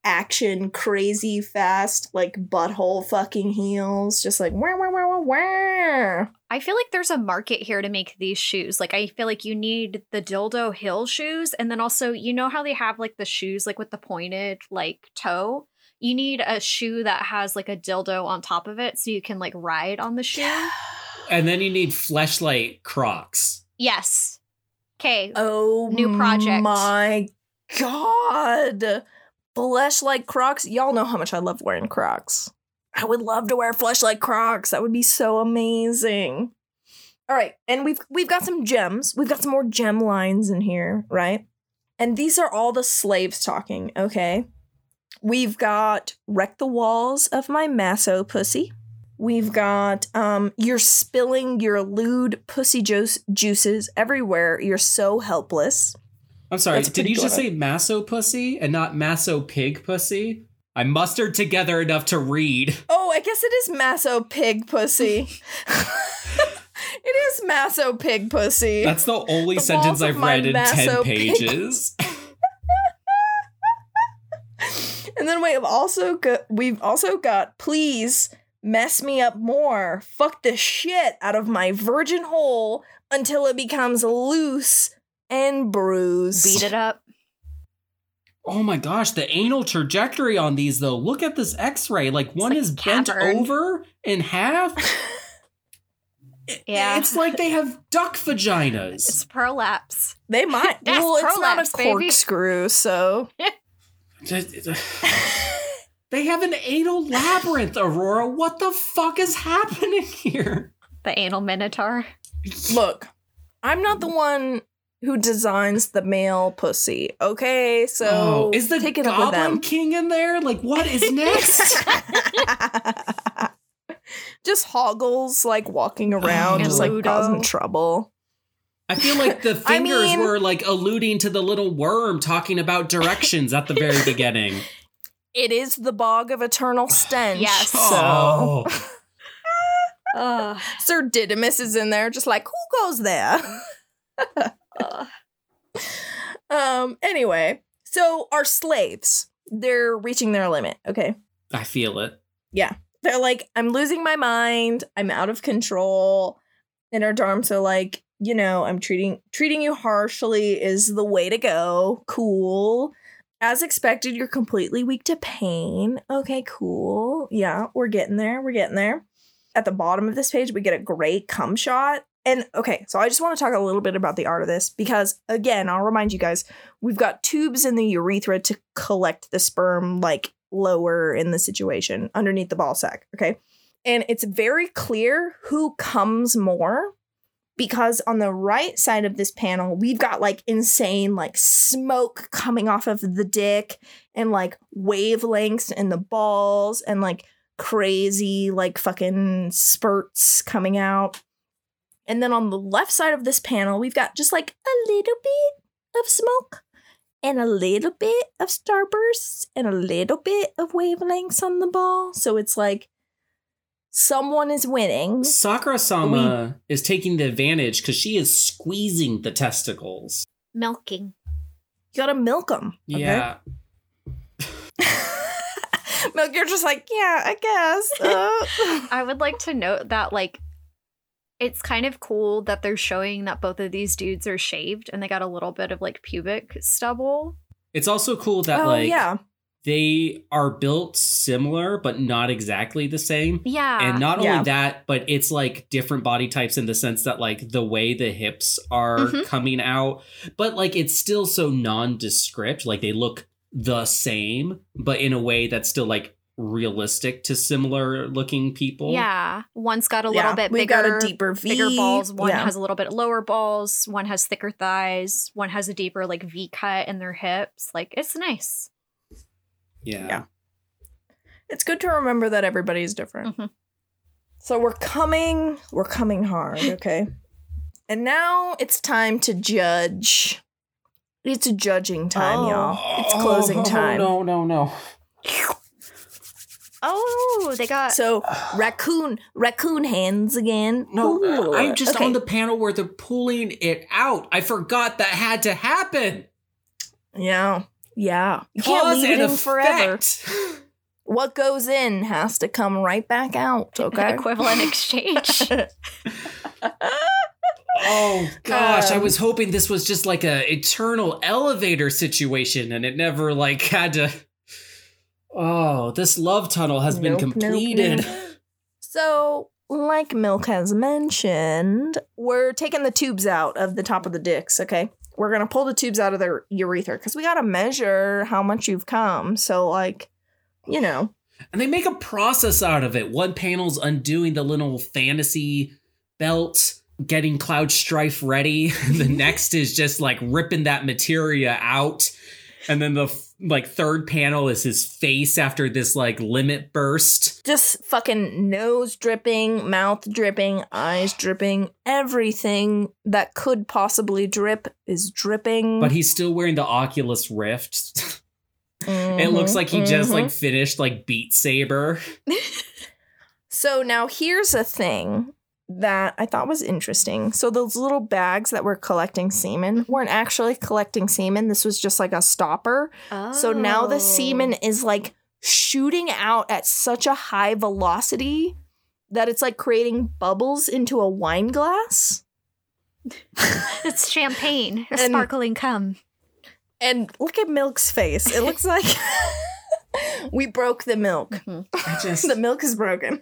Speaker 1: action crazy fast like butthole fucking heels just like wah, wah, wah, wah, wah.
Speaker 3: I feel like there's a market here to make these shoes. Like I feel like you need the dildo heel shoes and then also you know how they have like the shoes like with the pointed like toe? You need a shoe that has like a dildo on top of it so you can like ride on the shoe.
Speaker 2: And then you need fleshlight Crocs.
Speaker 3: Yes. Okay.
Speaker 1: Oh,
Speaker 3: New project.
Speaker 1: My God, flesh like Crocs. Y'all know how much I love wearing Crocs. I would love to wear flesh like Crocs. That would be so amazing. All right, and we've we've got some gems. We've got some more gem lines in here, right? And these are all the slaves talking. Okay, we've got wreck the walls of my masso pussy. We've got um you're spilling your lewd pussy juice juices everywhere. You're so helpless.
Speaker 2: I'm sorry, did you just say masso pussy and not masso pig pussy? I mustered together enough to read. *laughs*
Speaker 1: Oh, I guess it is masso pig pussy. *laughs* *laughs* it is masso pig pussy.
Speaker 2: That's the only
Speaker 1: The
Speaker 2: sentence I've read in
Speaker 1: masso
Speaker 2: 10
Speaker 1: pig
Speaker 2: pages.
Speaker 1: and then we've also got we've also got please mess me up more, fuck the shit out of my virgin hole until it becomes loose and bruised.
Speaker 3: Beat it up.
Speaker 2: Oh my gosh, the anal trajectory on these though. Look at this x-ray. Like one
Speaker 3: like
Speaker 2: is bent over in half. *laughs* It-
Speaker 3: Yeah.
Speaker 2: It's like they have duck vaginas.
Speaker 3: It's prolapse.
Speaker 1: They might. *laughs*
Speaker 3: That's
Speaker 1: well, it's not
Speaker 3: prolapse,
Speaker 1: a
Speaker 3: baby.
Speaker 1: corkscrew, so *laughs*
Speaker 2: they have an anal labyrinth, Aurora. What the fuck is happening here?
Speaker 3: The anal minotaur.
Speaker 1: look, I'm not the one who designs the male pussy. Okay, so
Speaker 2: oh, is the
Speaker 1: take it up with
Speaker 2: Goblin
Speaker 1: them.
Speaker 2: King in there? Like, what is next? *laughs* *laughs*
Speaker 1: just Hoggles like walking around,
Speaker 2: Oh.
Speaker 1: just like
Speaker 3: Ludo.
Speaker 1: causing trouble.
Speaker 2: I feel like the *laughs*
Speaker 1: I
Speaker 2: fingers
Speaker 1: mean-
Speaker 2: were like alluding to the little worm talking about directions at the very beginning.
Speaker 1: It is the bog of eternal *sighs* stench.
Speaker 3: Yes.
Speaker 1: So
Speaker 2: Oh.
Speaker 3: Ugh.
Speaker 1: Sir Didymus is in there, just like who goes there? *laughs* Um. Anyway, so our slaves, they're reaching their limit. Okay.
Speaker 2: I feel it.
Speaker 1: Yeah, they're like, I'm losing my mind. I'm out of control. And our Darms are like, you know, I'm treating treating you harshly is the way to go. Cool. As expected, you're completely weak to pain. Okay, cool. Yeah, we're getting there. We're getting there. At the bottom of this page, we get a great cum shot. And okay, so I just want to talk a little bit about the art of this because, again, I'll remind you guys, we've got tubes in the urethra to collect the sperm, like lower in the situation underneath the ball sack. Okay. And it's very clear who comes more because on the right side of this panel, we've got like insane, like smoke coming off of the dick and like wavelengths in the balls and like crazy, like fucking spurts coming out. And then on the left side of this panel, we've got just like a little bit of smoke and a little bit of starbursts and a little bit of wavelengths on the ball. So it's like someone is winning.
Speaker 2: Sakura Sama is taking the advantage because she is squeezing the testicles.
Speaker 3: Milking.
Speaker 1: You gotta milk them.
Speaker 2: Yeah. *laughs* *laughs*
Speaker 1: milk, you're just like, yeah, I guess. *laughs* Uh.
Speaker 3: I would like to note that like it's kind of cool that they're showing that both of these dudes are shaved and they got a little bit of like pubic stubble.
Speaker 2: It's also cool that
Speaker 1: oh,
Speaker 2: like
Speaker 1: yeah.
Speaker 2: they are built similar but not exactly the same.
Speaker 3: Yeah.
Speaker 2: and not
Speaker 1: Yeah.
Speaker 2: only that, but it's like different body types in the sense that like the way the hips are
Speaker 3: Mhm.
Speaker 2: coming out, but like it's still so nondescript. Like they look the same, but in a way that's still like realistic to similar looking people.
Speaker 3: yeah. One's got a little
Speaker 1: Yeah,
Speaker 3: bit
Speaker 1: we
Speaker 3: bigger.
Speaker 1: got a deeper V.
Speaker 3: bigger balls. One
Speaker 1: Yeah.
Speaker 3: has a little bit lower balls. One has thicker thighs. One has a deeper like V cut in their hips. Like it's nice.
Speaker 2: Yeah.
Speaker 1: Yeah. It's good to remember that everybody's different.
Speaker 3: Mhm.
Speaker 1: So we're coming, we're coming hard, *laughs* okay? and now it's time to judge. It's judging time, y'all. It's closing *laughs*
Speaker 2: Oh,
Speaker 1: time.
Speaker 2: No, no, no.
Speaker 3: Oh, they got
Speaker 1: So *sighs* raccoon, raccoon hands again.
Speaker 2: No,
Speaker 1: Ooh.
Speaker 2: I'm just
Speaker 1: Okay.
Speaker 2: on the panel where they're pulling it out. I forgot that had to happen.
Speaker 1: Yeah, yeah. You can't
Speaker 2: Cause
Speaker 1: leave it
Speaker 2: and
Speaker 1: in forever. *laughs* What goes in has to come right back out. *laughs* Okay.
Speaker 3: equivalent *laughs* exchange.
Speaker 2: Oh gosh, I
Speaker 1: Um,
Speaker 2: was hoping this was just like a eternal elevator situation and it never like had to Oh, this love tunnel has been
Speaker 1: Nope, nope,
Speaker 2: completed.
Speaker 1: nope. *laughs* So, like Milk has mentioned, we're taking the tubes out of the top of the dicks, okay? We're gonna pull the tubes out of their urethra because we gotta measure how much you've come. So, like, you know,
Speaker 2: And they make a process out of it. One panel's undoing the little fantasy belt, getting Cloud Strife ready. *laughs* the next is just like ripping that materia out. And then the like third panel is his face after this like limit burst.
Speaker 1: just fucking nose dripping, mouth dripping, eyes dripping, everything that could possibly drip is dripping.
Speaker 2: But he's still wearing the Oculus Rift. *laughs* it
Speaker 1: Mhm,
Speaker 2: looks like he just
Speaker 1: mhm.
Speaker 2: like finished like Beat Saber. *laughs*
Speaker 1: So now here's a thing that I thought was interesting. So those little bags that were collecting semen weren't actually collecting semen. This was just like a stopper. So now the
Speaker 3: Oh.
Speaker 1: semen is like shooting out at such a high velocity that it's like creating bubbles into a wine glass. *laughs*
Speaker 3: It's champagne, a
Speaker 1: And-
Speaker 3: sparkling cum.
Speaker 1: And look at Milk's face. It looks like *laughs* *laughs* we broke the milk.
Speaker 3: Mhm.
Speaker 2: I just
Speaker 1: The milk is broken.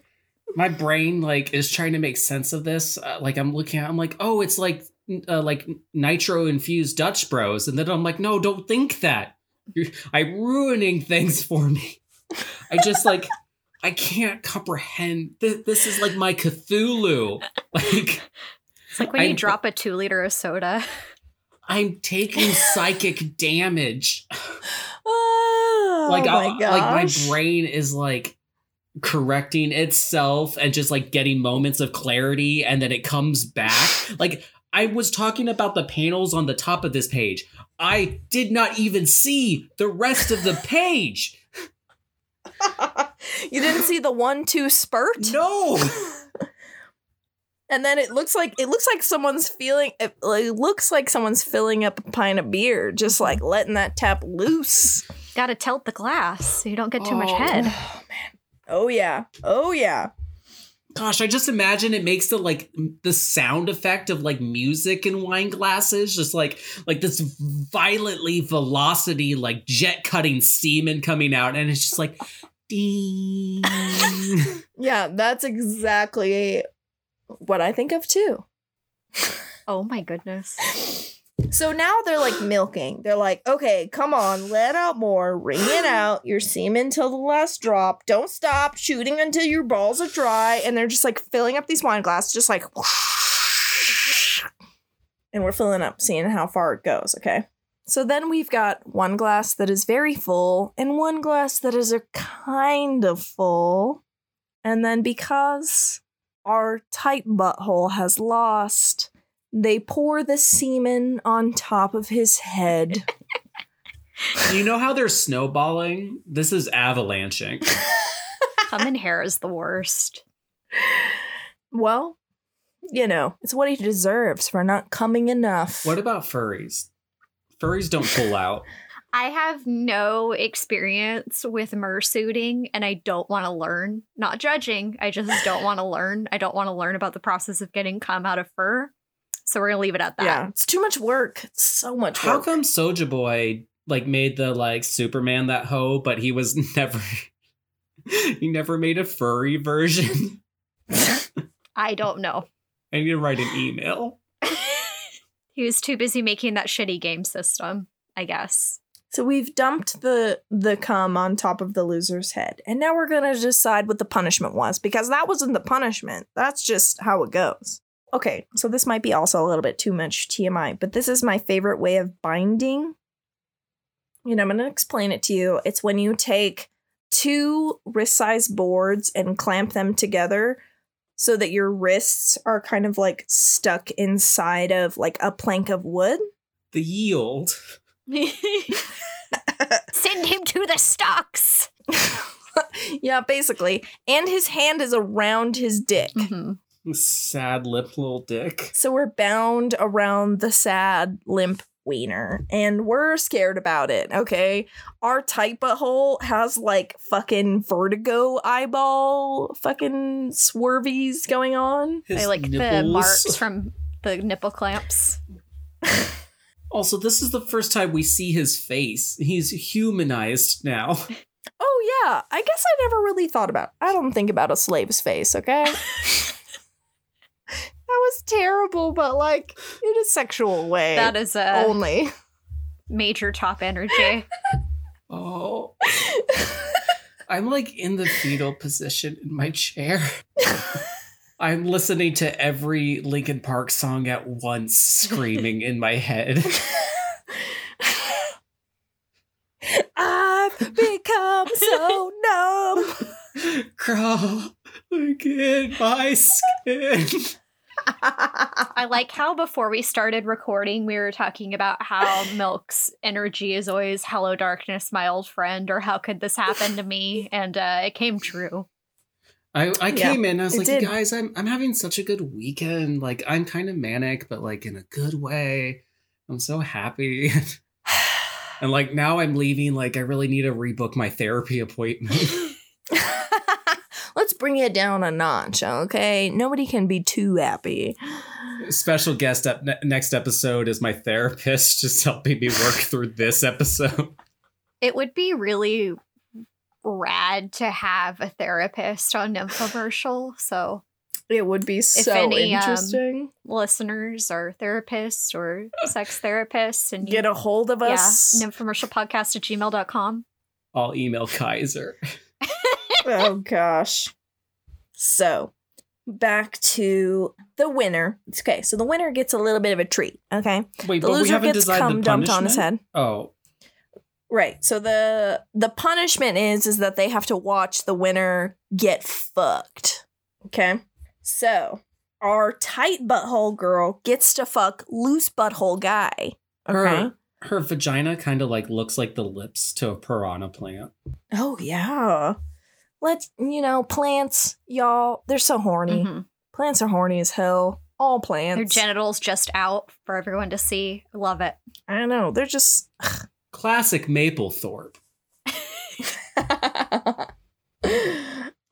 Speaker 2: My brain like is trying to make sense of this. Uh, like I'm looking at, I'm like, oh, it's like uh, like nitro infused Dutch Bros, and then I'm like, no, don't think that. You're, I'm ruining things for me. I just like I can't comprehend. This, this is like my Cthulhu. Like
Speaker 3: It's like when you
Speaker 2: I'm-
Speaker 3: drop a two liter of soda.
Speaker 2: I'm taking psychic damage. *laughs*
Speaker 1: Oh,
Speaker 2: like
Speaker 1: my
Speaker 2: like my brain is like correcting itself and just like getting moments of clarity and then it comes back *sighs* like i was talking about the panels on the top of this page i did not even see the rest of the *laughs* page *laughs*
Speaker 1: you didn't see the one two spurt?
Speaker 2: no *laughs*
Speaker 1: And then it looks like it looks like someone's feeling it, it looks like someone's filling up a pint of beer, just like letting that tap loose.
Speaker 3: Gotta tilt the glass so you don't get too much
Speaker 2: Oh.
Speaker 3: head. *sighs*
Speaker 1: Oh man. Oh yeah. Oh yeah.
Speaker 2: gosh i just imagine it makes the like the sound effect of like music in wine glasses just like like this violently velocity like jet cutting semen coming out and it's just like *laughs* ding
Speaker 1: Yeah, that's exactly what I think of too.
Speaker 3: Oh my goodness. *laughs*
Speaker 1: So now they're like milking. They're like, okay, come on, let out more, wring it *gasps* out, your semen till the last drop. Don't stop shooting until your balls are dry. And they're just like filling up these wine glasses, just like, *laughs* and we're filling up, seeing how far it goes. Okay. So then we've got one glass that is very full and one glass that is a kind of full. And then because our tight butthole has lost, they pour the semen on top of his head. *laughs*
Speaker 2: you know how they're snowballing this is avalanching *laughs*
Speaker 3: Cum and hair is the worst.
Speaker 1: well, you know, it's what he deserves for not coming enough.
Speaker 2: what about furries furries don't pull out *laughs*
Speaker 3: I have no experience with fursuiting and I don't want to learn. Not judging, I just don't want to learn. I don't want to learn about the process of getting cum out of fur. So we're going to leave it at that.
Speaker 1: yeah, it's too much work. It's so much work.
Speaker 2: How
Speaker 1: work.
Speaker 2: come Soulja Boy like made the like Superman that hoe, but he was *laughs* never he never made a furry version? *laughs*
Speaker 3: I don't know.
Speaker 2: I need to write an email. *laughs*
Speaker 3: He was too busy making that shitty game system, I guess.
Speaker 1: So we've dumped the the cum on top of the loser's head, and now we're gonna decide what the punishment was because that wasn't the punishment. That's just how it goes. Okay, so this might be also a little bit too much TMI, but this is my favorite way of binding. You know, I'm gonna explain it to you. It's when you take two wrist size boards and clamp them together so that your wrists are kind of like stuck inside of like a plank of wood.
Speaker 2: The yield. *laughs*
Speaker 3: Send him to the stocks. *laughs*
Speaker 1: yeah, basically. And his hand is around his dick.
Speaker 3: Mhm.
Speaker 2: Sad lip little dick.
Speaker 1: So we're bound around the sad, limp wiener. And we're scared about it, okay? Our tight butthole has like fucking vertigo eyeball fucking swervies going on.
Speaker 2: His
Speaker 3: I like the marks *laughs* from the nipple clamps.
Speaker 2: Also, this is the first time we see his face. He's humanized now. *laughs*
Speaker 1: Oh, yeah. I guess I never really thought about I don't think about a slave's face, okay? *laughs* that was terrible, but like in a sexual way.
Speaker 3: That is a
Speaker 1: only.
Speaker 3: major top energy. *laughs*
Speaker 2: Oh. I'm like in the fetal position in my chair. I'm listening to every Linkin Park song at once, screaming in my head.
Speaker 1: I've become so numb.
Speaker 2: Crawl again my skin.
Speaker 3: I like how before we started recording, we were talking about how Milk's energy is always "Hello, darkness, my old friend," or "How could this happen to me?" And uh, it came true.
Speaker 2: I, I
Speaker 1: Yeah,
Speaker 2: came in, I was like,
Speaker 1: did.
Speaker 2: you guys, I'm I'm having such a good weekend. Like I'm kind of manic, but like in a good way. I'm so happy. *sighs* And like now I'm leaving, like I really need to rebook my therapy appointment. *laughs*
Speaker 1: Let's bring it down a notch, okay? Nobody can be too happy.
Speaker 2: Special guest up ne- next episode is my therapist, *laughs* just helping me work through this episode.
Speaker 3: It would be really rad to have a therapist on Nymphomercial. So
Speaker 1: It would be so
Speaker 3: any, um,
Speaker 1: interesting.
Speaker 3: listeners or therapists or sex therapists and
Speaker 1: Get a hold of
Speaker 3: yeah,
Speaker 1: us.
Speaker 3: nymphomercialpodcast at gmail.com.
Speaker 2: I'll email Kaiser. *laughs*
Speaker 1: oh gosh. So back to the winner. Okay, so the winner gets a little bit of a treat. Okay,
Speaker 2: Wait,
Speaker 1: the
Speaker 2: but we
Speaker 1: loser
Speaker 2: haven't
Speaker 1: gets cum dumped on his head.
Speaker 2: Oh,
Speaker 1: Right. So the the punishment is is that they have to watch the winner get fucked. Okay. So our tight butthole girl gets to fuck loose butthole guy. Okay.
Speaker 2: her her vagina kind of like looks like the lips to a piranha plant.
Speaker 1: Oh yeah. Let's you know plants, y'all. They're so horny.
Speaker 3: Mhm.
Speaker 1: Plants are horny as hell. All plants.
Speaker 3: Their genitals just out for everyone to see. Love it.
Speaker 1: I know. They're just.
Speaker 2: Classic Mapplethorpe. *laughs*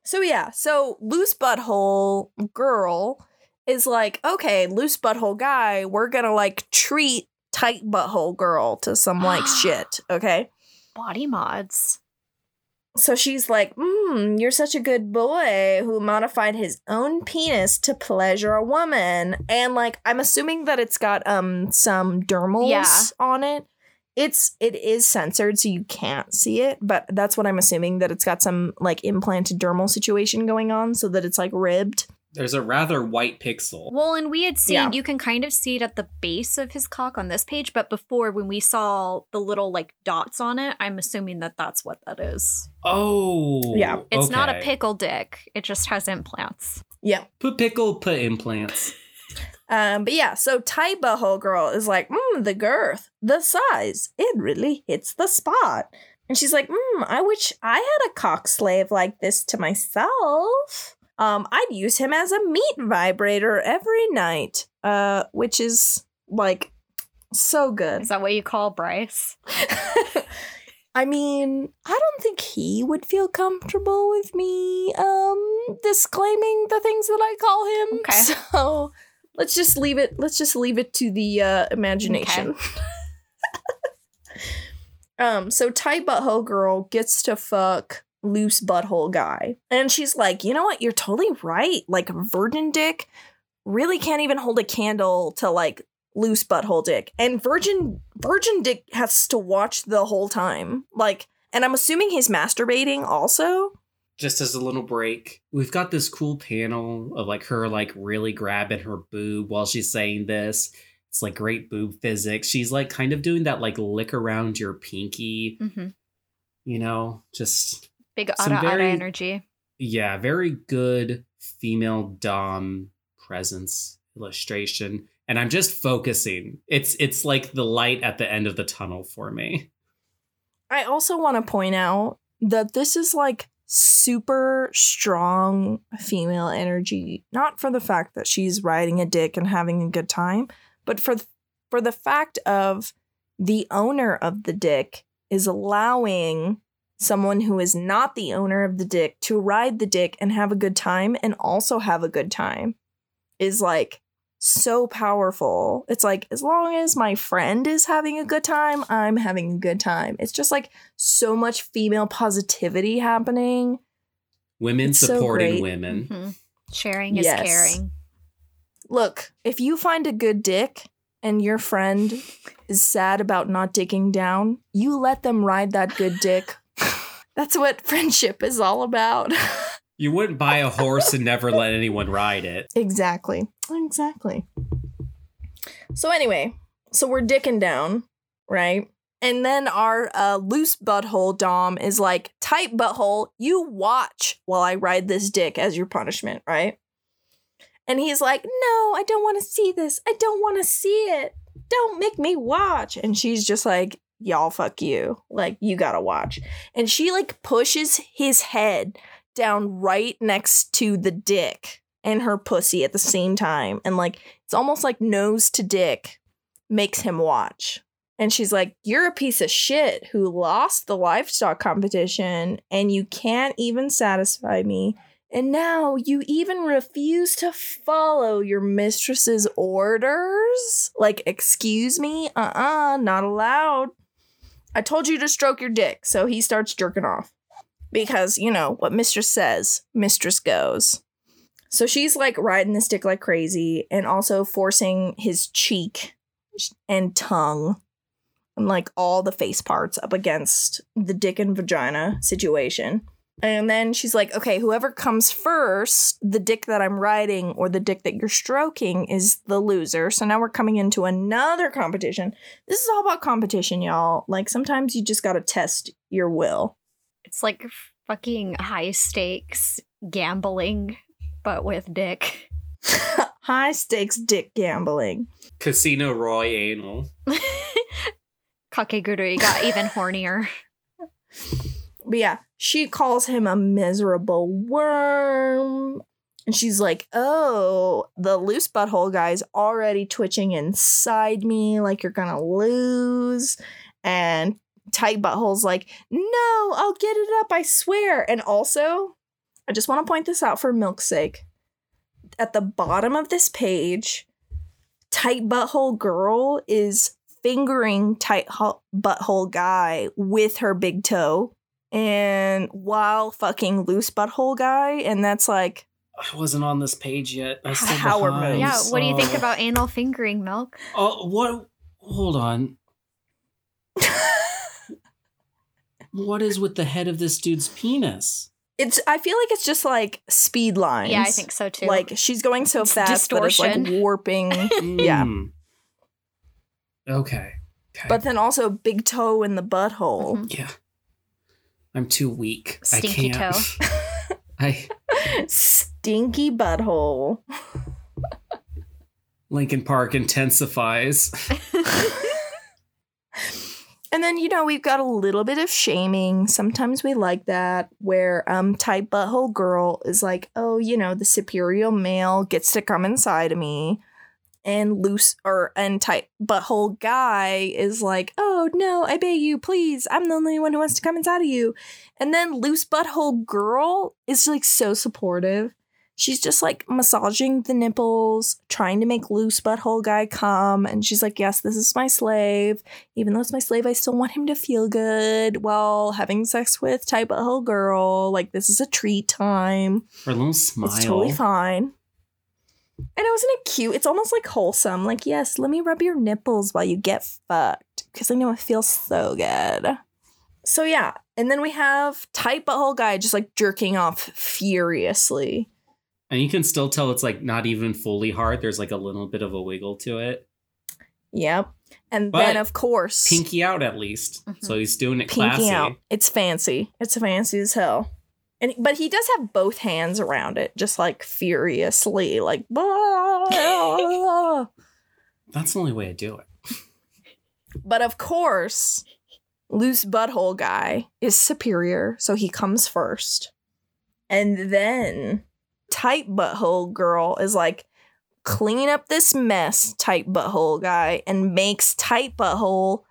Speaker 1: so yeah, so loose butthole girl is like, okay, loose butthole guy, we're gonna like treat tight butthole girl to some like *gasps* shit, okay?
Speaker 3: Body mods.
Speaker 1: So she's like, mm, you're such a good boy who modified his own penis to pleasure a woman. And like, I'm assuming that it's got um some dermals
Speaker 3: Yeah.
Speaker 1: on it. It's it is censored, so you can't see it, but that's what I'm assuming that it's got some like implanted dermal situation going on, so that it's like ribbed.
Speaker 2: There's a rather white pixel.
Speaker 3: Well, and we had seen,
Speaker 1: Yeah.
Speaker 3: you can kind of see it at the base of his cock on this page, but before when we saw the little like dots on it, I'm assuming that that's what that is.
Speaker 2: Oh,
Speaker 1: Yeah.
Speaker 3: It's not a pickle dick, it just has implants.
Speaker 1: Yeah.
Speaker 2: Put pickle, put implants. *laughs*
Speaker 1: Um, but yeah, so tight butthole girl is like, mm, the girth, the size, it really hits the spot. And she's like, mm, I wish I had a cock slave like this to myself. Um, I'd use him as a meat vibrator every night. Uh, which is like so good.
Speaker 3: Is that what you call Bryce? *laughs*
Speaker 1: I mean, I don't think he would feel comfortable with me um disclaiming the things that I call him.
Speaker 3: Okay. *laughs*
Speaker 1: So let's just leave it let's just leave it to the uh imagination. *laughs* um so tight butthole girl gets to fuck loose butthole guy. And she's like, "You know what? You're totally right. Like virgin dick really can't even hold a candle to like loose butthole dick. And virgin virgin dick has to watch the whole time. Like and I'm assuming he's masturbating also.
Speaker 2: Just as a little break, we've got this cool panel of like her like really grabbing her boob while she's saying this. It's like great boob physics. She's like kind of doing that like lick around your pinky,
Speaker 3: Mm-hmm.
Speaker 2: you know, just
Speaker 3: Big
Speaker 2: Some
Speaker 3: Ada Ada
Speaker 2: very-
Speaker 3: energy.
Speaker 2: yeah, very good female dom presence illustration. And I'm just focusing. It's it's like the light at the end of the tunnel for me.
Speaker 1: I also want to point out that this is like super strong female energy, not for the fact that she's riding a dick and having a good time, but for for the fact of the owner of the dick is allowing someone who is not the owner of the dick to ride the dick and have a good time and also have a good time is like so powerful. It's like as long as my friend is having a good time, I'm having a good time. It's just like so much female positivity happening.
Speaker 2: Women
Speaker 1: It's
Speaker 2: supporting
Speaker 1: great.
Speaker 2: women.
Speaker 3: Mhm. Sharing is
Speaker 1: Yes.
Speaker 3: caring.
Speaker 1: Look, if you find a good dick and your friend is sad about not digging down, you let them ride that good *laughs* dick. That's what *laughs* friendship is all about. *laughs*
Speaker 2: You wouldn't buy a horse and never let anyone ride it.
Speaker 1: Exactly. Exactly. So anyway, so we're dicking down, right? And then our uh, loose butthole Dom is like, tight butthole, you watch while I ride this dick as your punishment, right? And he's like, no, I don't want to see this. I don't want to see it. Don't make me watch. And she's just like, y'all, fuck you. Like, you gotta watch. And she like pushes his head down right next to the dick and her pussy at the same time. And like it's almost like nose to dick makes him watch. And she's like, You're a piece of shit who lost the livestock competition and you can't even satisfy me. And now you even refuse to follow your mistress's orders? Like, excuse me? Uh uh not allowed. I told you to stroke your dick. So he starts jerking off. Because, you know, what mistress says, mistress goes. So she's like riding this dick like crazy and also forcing his cheek and tongue and like all the face parts up against the dick and vagina situation. And then she's like, okay, whoever comes first, the dick that I'm riding or the dick that you're stroking is the loser. So now we're coming into another competition. This is all about competition, y'all. Like sometimes you just got to test your will.
Speaker 3: It's like fucking high stakes gambling, but with dick. *laughs*
Speaker 1: High stakes dick gambling.
Speaker 2: Casino Roy anal. *laughs*
Speaker 3: Kakegurui got even hornier. *laughs*
Speaker 1: But yeah, she calls him a miserable worm. And she's like, oh, the loose butthole guy's already twitching inside me like you're gonna lose. And tight butthole's like, no, I'll get it up, I swear. And also, I just want to point this out for milk's sake. At the bottom of this page, tight butthole girl is fingering tight butthole guy with her big toe and while fucking loose butthole guy and that's like
Speaker 2: I wasn't on this page yet. I was still
Speaker 1: Power
Speaker 2: behind.
Speaker 1: moves.
Speaker 3: Yeah, what do you think about anal fingering milk?
Speaker 2: Oh, what? Hold on. *laughs* what is with the head of this dude's penis?
Speaker 1: it's i feel like it's just like speed lines
Speaker 3: Yeah, I think so too.
Speaker 1: like she's going so
Speaker 3: It's
Speaker 1: fast that it's like
Speaker 3: distortion.
Speaker 1: warping *laughs* Yeah.
Speaker 2: Mm. Okay. Okay.
Speaker 1: but then also big toe in the butthole
Speaker 3: Mhm.
Speaker 2: yeah. I'm too weak.
Speaker 3: Stinky
Speaker 2: I can't.
Speaker 3: toe. *laughs*
Speaker 2: I
Speaker 1: stinky butthole
Speaker 2: Linkin Park intensifies. *laughs*
Speaker 1: And then, you know, we've got a little bit of shaming. Sometimes we like that, where um tight butthole girl is like, oh, you know, the superior male gets to come inside of me. And loose or and tight butthole guy is like, oh no, I beg you, please. I'm the only one who wants to come inside of you. And then loose butthole girl is like so supportive. She's just like massaging the nipples, trying to make loose butthole guy come. And she's like, yes, this is my slave even though it's my slave, I still want him to feel good while having sex with type butthole girl. Like this is a treat time.
Speaker 2: Her little smile.
Speaker 1: It's totally fine. And it wasn't it cute? It's almost like wholesome. Like, yes, let me rub your nipples while you get fucked. Because I know it feels so good. So yeah. And then we have tight butthole guy just like jerking off furiously.
Speaker 2: And you can still tell it's like not even fully hard. There's like a little bit of a wiggle to it.
Speaker 1: Yep. And
Speaker 2: But
Speaker 1: then of course
Speaker 2: Pinky out at least.
Speaker 3: Mhm.
Speaker 2: So he's doing it
Speaker 1: pinky
Speaker 2: classy.
Speaker 1: out. It's fancy. It's fancy as hell. And but he does have both hands around it, just like furiously, like. *laughs*
Speaker 2: That's the only way to do it.
Speaker 1: but of course, loose butthole guy is superior, so he comes first, and then tight butthole girl is like, clean up this mess, tight butthole guy, and makes tight butthole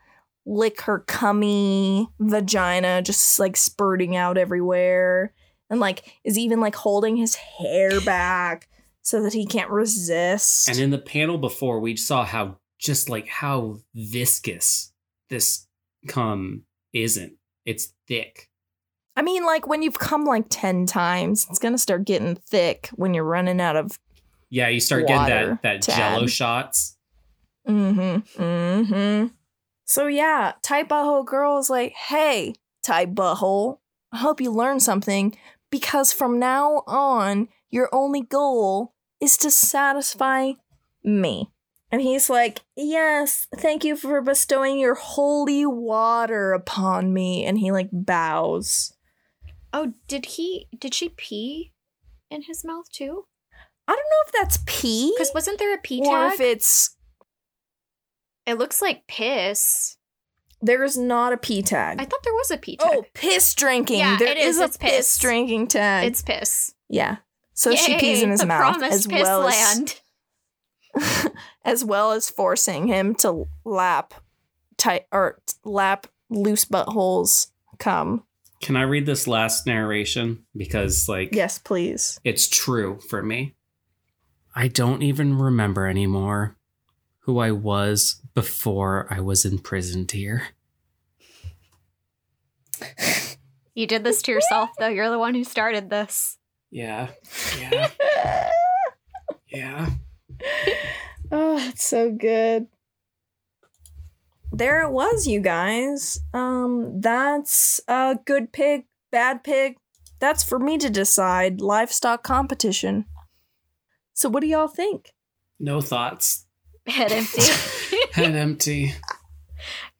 Speaker 1: lick her cummy vagina just like spurting out everywhere and like is even like holding his hair *laughs* back so that he can't resist
Speaker 2: And in the panel before, we saw how just like how viscous this cum isn't. It's thick.
Speaker 1: i mean like when you've come like 10 times it's gonna start getting thick when you're running out of
Speaker 2: Yeah, you start getting that that jello
Speaker 1: add.
Speaker 2: shots.
Speaker 1: mm-hmm mm-hmm so yeah tight butthole girl is like hey tight butthole i hope you learn something because from now on your only goal is to satisfy me and he's like yes thank you for bestowing your holy water upon me and he like bows
Speaker 3: Oh, did he? Did she pee in his mouth too?
Speaker 1: i don't know if that's pee
Speaker 3: Because wasn't there a pee
Speaker 1: or
Speaker 3: tag?
Speaker 1: if it's
Speaker 3: it looks like piss.
Speaker 1: There's not a pee tag
Speaker 3: I thought there was a pee oh, tag.
Speaker 1: Oh, piss drinking.
Speaker 3: Yeah,
Speaker 1: There
Speaker 3: it
Speaker 1: is
Speaker 3: is.
Speaker 1: a
Speaker 3: It's
Speaker 1: piss.
Speaker 3: piss.
Speaker 1: drinking tag.
Speaker 3: it's piss.
Speaker 1: yeah. So she pees in
Speaker 3: Yay,
Speaker 1: his
Speaker 3: the
Speaker 1: mouth
Speaker 3: promised
Speaker 1: as
Speaker 3: piss
Speaker 1: well as *laughs* as well as forcing him to lap tight or lap loose buttholes come.
Speaker 2: Can I read this last narration? Because, like,
Speaker 1: Yes, please.
Speaker 2: it's true for me. I don't even remember anymore who I was before I was imprisoned here.
Speaker 3: You did this to yourself, though. You're the one who started this.
Speaker 2: Yeah. Yeah. *laughs* yeah.
Speaker 1: Oh, it's so good. There it was, you guys. Um, that's a good pig, bad pig. That's for me to decide. Livestock competition. So, what do y'all think?
Speaker 2: No thoughts.
Speaker 3: Head empty. *laughs*
Speaker 2: Head empty.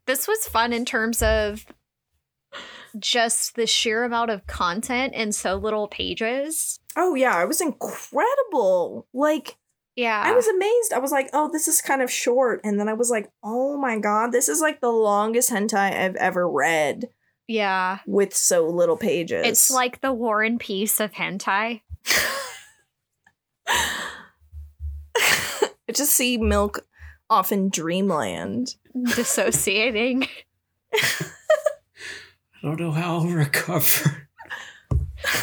Speaker 3: this was fun in terms of just the sheer amount of content in so little pages.
Speaker 1: Oh yeah, it was incredible. Like
Speaker 3: Yeah.
Speaker 1: I was amazed. I was like, "Oh, this is kind of short," and then I was like, "Oh my god, this is like the longest hentai I've ever read
Speaker 3: yeah.
Speaker 1: with so little pages."
Speaker 3: It's like the War and Peace of hentai. *laughs*
Speaker 1: I just see milk off in dreamland.
Speaker 3: Dissociating. *laughs*
Speaker 2: I don't know how I'll *laughs* recover.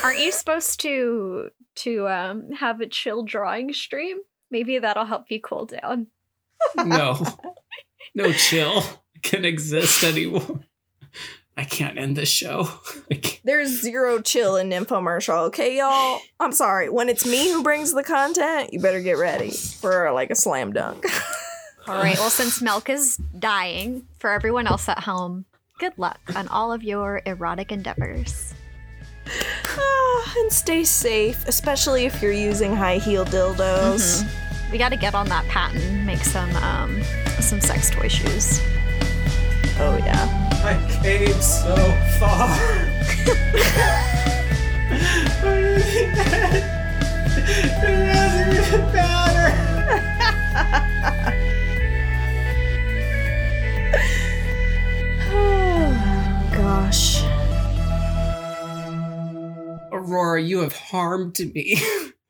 Speaker 3: Aren't you supposed to to um have a chill drawing stream? Maybe that'll help you cool down.
Speaker 2: No. *laughs* No chill can exist anymore. I can't end this show. *laughs*
Speaker 1: There's zero chill in Nymphomercial, okay, y'all? I'm sorry. When it's me who brings the content, you better get ready for like a slam dunk. *laughs*
Speaker 3: All right. Well, since Milk is dying, for everyone else at home, good luck on all of your erotic endeavors.
Speaker 1: Ah, and stay safe, especially if you're using high heel dildos.
Speaker 3: We got to get on that patent, make some um some sex toy shoes.
Speaker 1: Oh, yeah.
Speaker 2: I came so far. it doesn't even matter.
Speaker 1: Oh, gosh.
Speaker 2: Aurora, you have harmed me. *laughs*